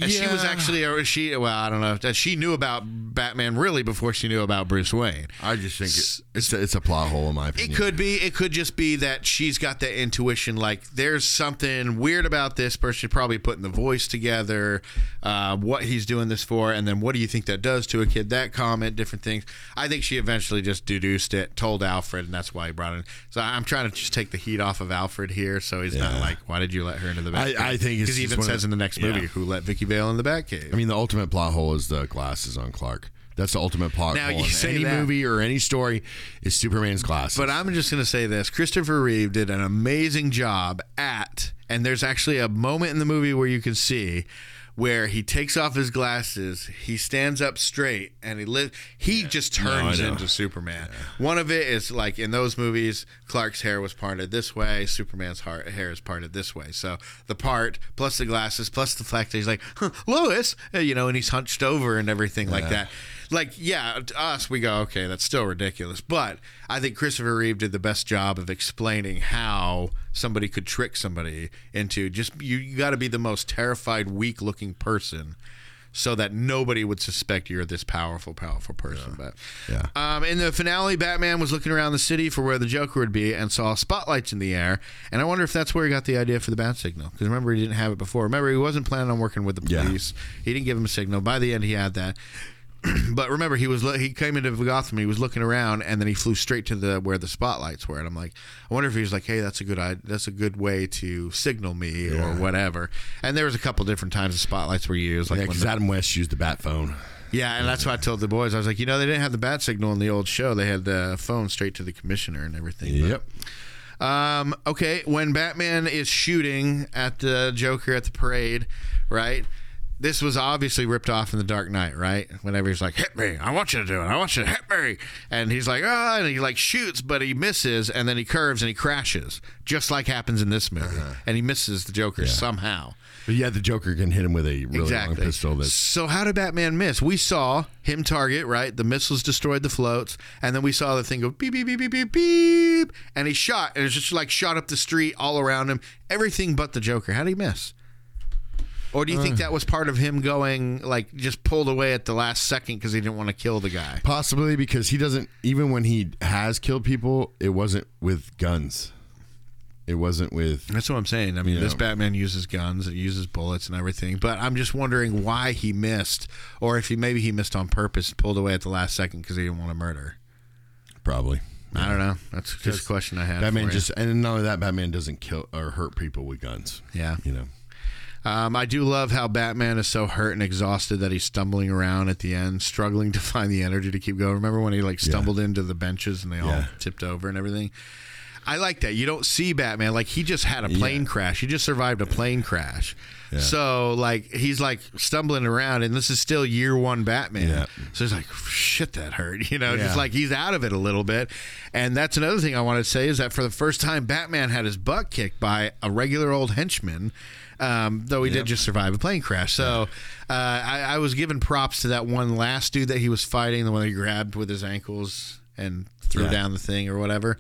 And she was actually, or she, well, I don't know, that she knew about Batman really before she knew about Bruce Wayne. I just think it, it's a, it's a plot hole in my opinion. It could be. It could just be that she's got that intuition. Like, there's something weird about this person. Probably putting the voice together, uh, what he's doing this for, and then what do you think that does to a kid? That comment, different things. I think she eventually just deduced it, told Alfred, and that's why he brought it. in. So I'm trying to just take the heat off of Alfred here, so he's not like, why did you let her into the I- I think because he even says in the next movie, Yeah. who let Vicki Vale in the Batcave? I mean, the ultimate plot hole is the glasses on Clark. That's the ultimate plot Now, hole. you in say any that- movie or any story is Superman's glasses. But I'm just going to say this: Christopher Reeve did an amazing job at, and there's actually a moment in the movie where you can see where he takes off his glasses, he stands up straight, and he li- he just turns know. into Superman. One of it is like in those movies, Clark's hair was parted this way, Superman's har- hair is parted this way. So the part plus the glasses plus the fact that he's like huh, Lois, you know, and he's hunched over and everything like that like yeah to us we go okay that's still ridiculous. But i think christopher reeve did the best job of explaining how somebody could trick somebody into just you, you got to be the most terrified weak looking person so that nobody would suspect you're this powerful powerful person. But Yeah. um, in the finale batman was looking around the city for where the joker would be and saw spotlights in the air. And i wonder if that's where he got the idea for the bat signal. Because remember he didn't have it before. Remember he wasn't planning on working with the Yeah. police. He didn't give him a signal. By the end he had that but remember, he was he came into Gotham. He was looking around, and then he flew straight to the where the spotlights were. And I'm like, I wonder if he was like, "Hey, that's a good idea. That's a good way to signal me or whatever." And there was a couple different times the spotlights were used, like yeah, because the- Adam West used the bat phone. yeah, and that's what I told the boys. I was like, you know, they didn't have the bat signal in the old show. They had the phone straight to the commissioner and everything. But- Yep. um, okay, when Batman is shooting at the Joker at the parade, right? This was obviously ripped off in the Dark Knight, right? Whenever he's like, "Hit me! I want you to do it! I want you to hit me!" and he's like, "Ah!" and he like shoots, but he misses, and then he curves and he crashes, just like happens in this movie, and he misses the Joker somehow. But yeah, the Joker can hit him with a really long pistol. That's So how did Batman miss? We saw him target, right? The missiles destroyed the floats, and then we saw the thing go beep beep beep beep beep beep, and he shot, and it's just like shot up the street all around him, everything but the Joker. How did he miss? Or do you think uh. that was part of him going like just pulled away at the last second because he didn't want to kill the guy? possibly because he doesn't. Even when he has killed people, it wasn't with guns. It wasn't with. That's what I'm saying. I mean, this. Batman uses guns, it uses bullets and everything, but I'm just wondering why he missed, or if he maybe he missed on purpose, pulled away at the last second because he didn't want to murder. Probably. I don't know. That's just a question I had. Batman for you. just and not only that, Batman doesn't kill or hurt people with guns. yeah. You know. Um, I do love how Batman is so hurt and exhausted that he's stumbling around at the end, struggling to find the energy to keep going. Remember when he like stumbled into the benches and they all Yeah. tipped over and everything? I like that. You don't see Batman like he just had a plane Yeah. crash. He just survived a plane crash. Yeah. So like he's like stumbling around, and this is still year one Batman. Yeah. So he's like, shit, that hurt. You know, Yeah. just like he's out of it a little bit. And that's another thing I want to say is that for the first time, Batman had his butt kicked by a regular old henchman. Um, though he did just survive a plane crash, so uh, I, I was giving props to that one last dude that he was fighting, the one that he grabbed with his ankles and threw Yeah. down the thing or whatever.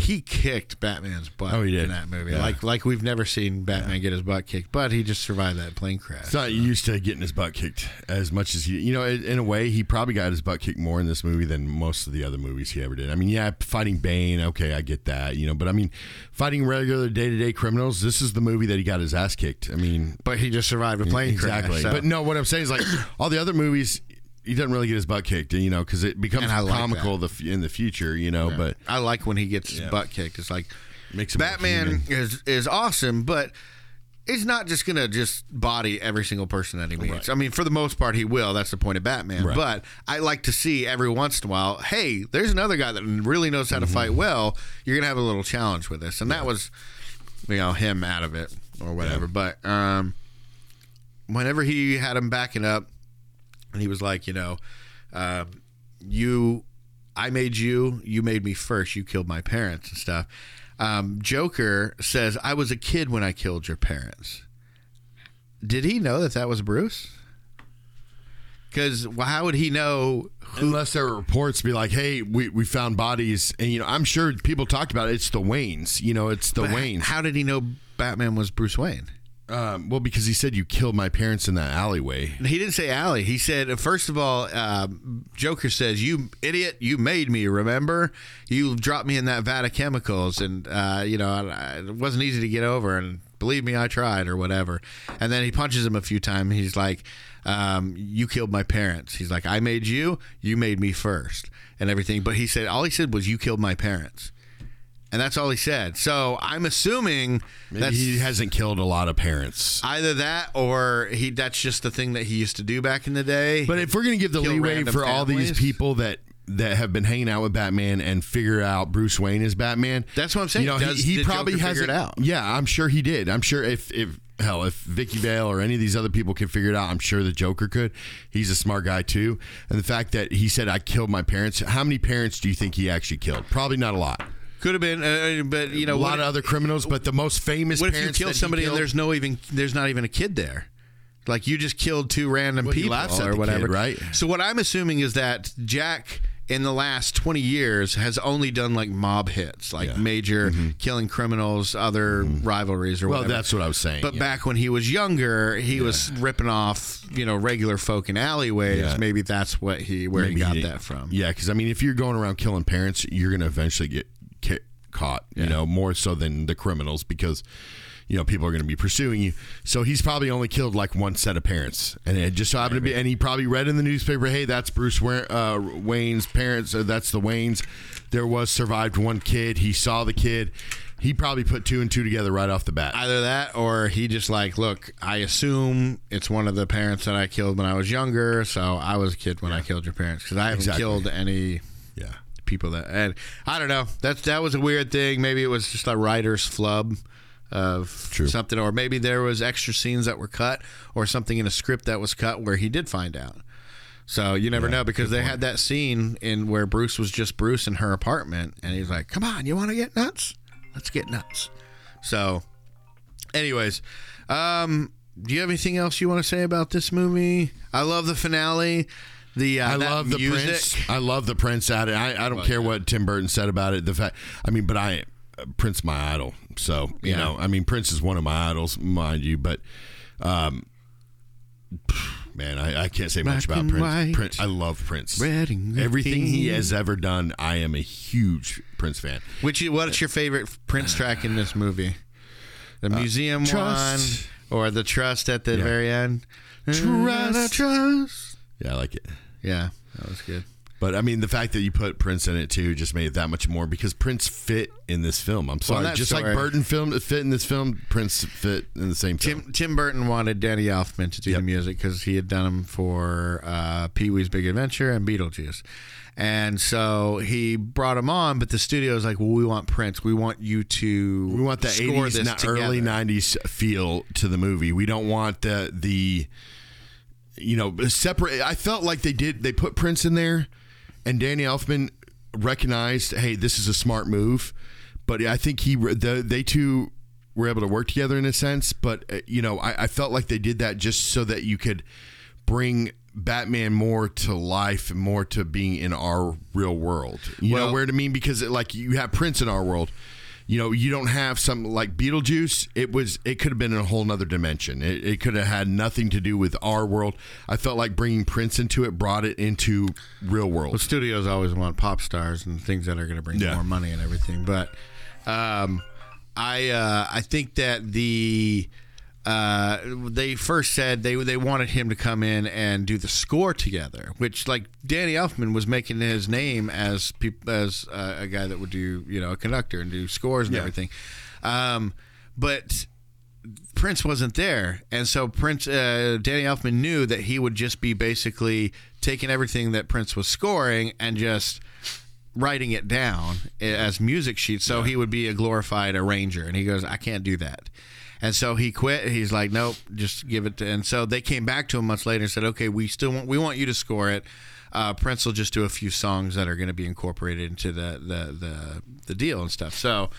He kicked Batman's butt Oh, he did. in that movie, Yeah. like like we've never seen Batman get his butt kicked, but he just survived that plane crash. He's not used to getting his butt kicked as much as he, you know, in a way, he probably got his butt kicked more in this movie than most of the other movies he ever did. I mean, yeah, fighting Bane, okay, I get that, you know, but I mean, fighting regular day to day criminals, this is the movie that he got his ass kicked. I mean, but he just survived a plane exactly. crash. so- But no, what I'm saying is like all the other movies, he doesn't really get his butt kicked, you know, because it becomes like comical the in the future, you know, but I like when he gets his butt kicked. It's like Makes Batman is is awesome, but he's not just gonna just body every single person that he meets. I mean, for the most part, he will. That's the point of Batman. Right. But I like to see every once in a while, hey, there's another guy that really knows how to fight well. You're gonna have a little challenge with this, and that was, you know, him out of it or whatever. But um, whenever he had him backing up, and he was like, you know, uh, you, I made you, you made me first, you killed my parents and stuff. Um, Joker says, I was a kid when I killed your parents. Did he know that that was Bruce? Because how would he know? unless there were reports be like, hey, we, we found bodies, and you know, I'm sure people talked about it. It's the Waynes, you know, it's the but Waynes. How did he know Batman was Bruce Wayne? Um, well, because he said you killed my parents in that alleyway. He didn't say alley. He said, first of all, uh, Joker says, "You idiot! You made me. Remember, you dropped me in that vat of chemicals, and uh, you know I, it wasn't easy to get over. And believe me, I tried, or whatever." And then he punches him a few times. He's like, um, "You killed my parents." He's like, "I made you. You made me first, and everything." But he said all he said was, "You killed my parents." And that's all he said. So I'm assuming that he hasn't killed a lot of parents. either that or he that's just the thing that he used to do back in the day. But if we're going to give the Kill leeway random for all these families. people that that have been hanging out with Batman and figure out Bruce Wayne is Batman, That's what I'm saying. You know, Does- he, he probably Joker has figure it out? Yeah, I'm sure he did. I'm sure if if hell if Vicki Vale or any of these other people can figure it out, I'm sure the Joker could. He's a smart guy too. And the fact that he said I killed my parents, how many parents do you think he actually killed? Probably not a lot. Could have been, uh, but you know, a lot of other criminals, but the most famous. what if you kill somebody and there's no even there's not even a kid there? Like you just killed two random Well, people or whatever, kid, right? So what I'm assuming is that Jack in the last 20 years has only done like mob hits, like Yeah. Mm-hmm. major killing criminals, other rivalries or Well, whatever. that's what I was saying. But yeah. back when he was younger, he was ripping off, you know, regular folk in alleyways. Yeah. Maybe that's what he where he got he- that from. Yeah, because I mean, if you're going around killing parents, you're going to eventually get ki- caught. You Yeah. know, more so than the criminals because you know people are going to be pursuing you. So he's probably only killed like one set of parents, and it just so happened to be. And he probably read in the newspaper, "Hey, that's Bruce uh, Wayne's parents. Or that's the Waynes. There was survived one kid. He saw the kid." He probably put two and two together right off the bat. Either that or he just like, look, I assume it's one of the parents that I killed when I was younger, so I was a kid when I killed your parents because I haven't Exactly. killed any yeah. People that and I don't know. That's that was a weird thing. Maybe it was just a writer's flub of True. something, or maybe there was extra scenes that were cut, or something in a script that was cut where he did find out. So you never know because they had that scene in where Bruce was just Bruce in her apartment, and he's like, "Come on, you want to get nuts? Let's get nuts." So, anyways, um, do you have anything else you want to say about this movie? I love the finale. The uh, I love the music. Prince. I love the Prince at it. I, I don't care what Tim Burton said about it. The fact, I mean, but I uh, Prince my idol. So you Yeah. know, I mean, Prince is one of my idols, mind you. But, um, man, I, I can't say much Black about Prince. white, Prince. I love Prince. red and green. Everything he has ever done, I am a huge Prince fan. Which what's your favorite Prince track in this movie? The museum Uh, Trust. one or the trust at the Yeah. very end? Trust. trust. Yeah, I like it. Yeah, that was good. But I mean, the fact that you put Prince in it too just made it that much more because Prince fit in this film. I'm sorry, that just story- like Burton film fit in this film, Prince fit in the same film. Tim Tim Burton wanted Danny Elfman to do Yep. the music because he had done them for uh, Pee Wee's Big Adventure and Beetlejuice, and so he brought him on. But the studio was like, "Well, we want Prince. We want you to We want score 80s, not early 90s feel to the movie. We don't want the the you know separate. I felt like they did. They put Prince in there, and Danny Elfman recognized, hey, this is a smart move. But I think he the, they two were able to work together in a sense. But uh, you know, I, I felt like they did that just so that you could bring. Batman more to life more to being in our real world. You know Well- where to mean because it, like you have Prince in our world, you know you don't have something like Beetlejuice. It was it could have been in a whole nother dimension. It, it could have had nothing to do with our world. I felt like bringing Prince into it brought it into real world. Well, studios always want pop stars and things that are going to bring Yeah. more money and everything. But um, I uh, I think that the uh, they first said they they wanted him to come in and do the score together, which like Danny Elfman was making his name as peop- as uh, a guy that would do you know a conductor and do scores and Yeah. everything. Um, but Prince wasn't there, and so Prince uh, Danny Elfman knew that he would just be basically taking everything that Prince was scoring and just writing it down as music sheets. So he would be a glorified arranger, and he goes, "I can't do that." And so he quit. He's like, "Nope, just give it." to And so they came back to him months later and said, "Okay, we still want we want you to score it. Uh, Prince will just do a few songs that are going to be incorporated into the the the the deal and stuff." So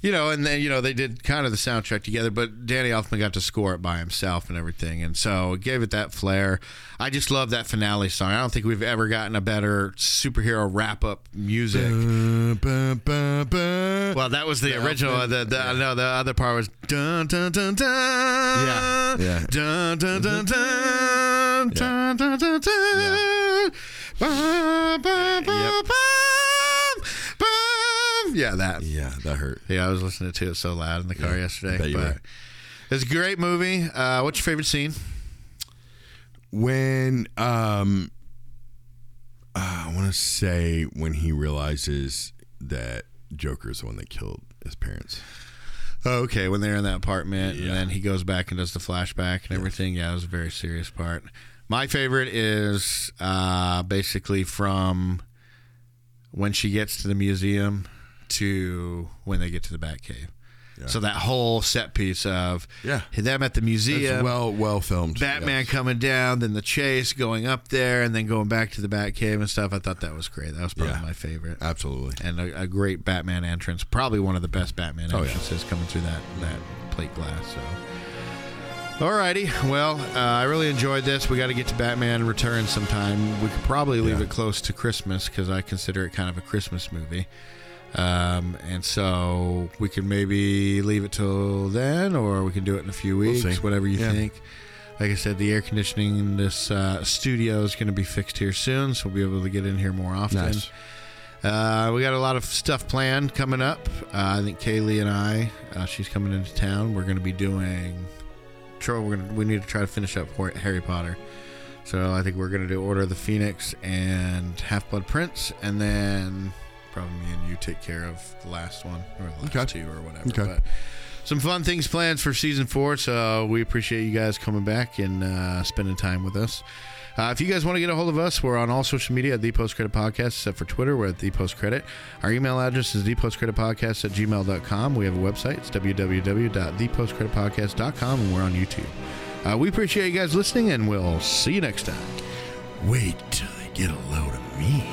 you know, and then you know they did kind of the soundtrack together, but Danny Elfman got to score it by himself and everything, and so it gave it that flair. I just love that finale song. I don't think we've ever gotten a better superhero wrap up music. Ba, ba, ba. Well, that was the, The original. Elfman? The, the no, the other part was dun dun dun dun. Yeah, yeah. Dun dun dun mm-hmm. dun dun dun dun dun. Ba, ba, ba, Yep. bum. Yeah, that. yeah, that hurt. Yeah, I was listening to it so loud in the car bet yesterday. But were. it's a great movie. Uh, what's your favorite scene? when um uh, I want to say when he realizes that Joker is the one that killed his parents. Oh, okay, when they're in that apartment, Yeah. and then he goes back and does the flashback and everything. Yeah, it was a very serious part. My favorite is uh, basically from when she gets to the museum to when they get to the Batcave. So that whole set piece of Yeah. them at the museum, well well filmed. Batman yes. coming down, then the chase, going up there, and then going back to the Batcave and stuff. I thought that was great. That was probably Yeah. my favorite Absolutely. and a, a great Batman entrance. Probably one of the best Batman Oh, yeah. entrances coming through that that plate glass. So, alrighty. Well, uh, I really enjoyed this. We got to get to Batman Returns sometime. We could probably leave Yeah. it close to Christmas because I consider it kind of a Christmas movie. Um, and so we can maybe leave it till then, or we can do it in a few We'll weeks, whatever you Yeah. think. Like I said, the air conditioning in this uh, studio is going to be fixed here soon, so we'll be able to get in here more often. Nice. Uh, we got a lot of stuff planned coming up. Uh, I think Kaylee and I, uh, she's coming into town. We're going to be doing. Tro, we're gonna we need to try to finish up Harry Potter. So I think we're going to do Order of the Phoenix and Half Blood Prince, and then probably me and you take care of the last one or the last Okay. two or whatever. Okay. But some fun things planned for season four. So we appreciate you guys coming back and uh, spending time with us. Uh, if you guys want to get a hold of us, we're on all social media at the Post Credit Podcast, except for Twitter, we're at the Post Credit. Our email address is thepostcreditpodcast at gmail.com. We have a website, it's www.thepostcreditpodcast.com, and we're on YouTube. Uh, we appreciate you guys listening, and we'll see you next time. Wait till they get a load of me.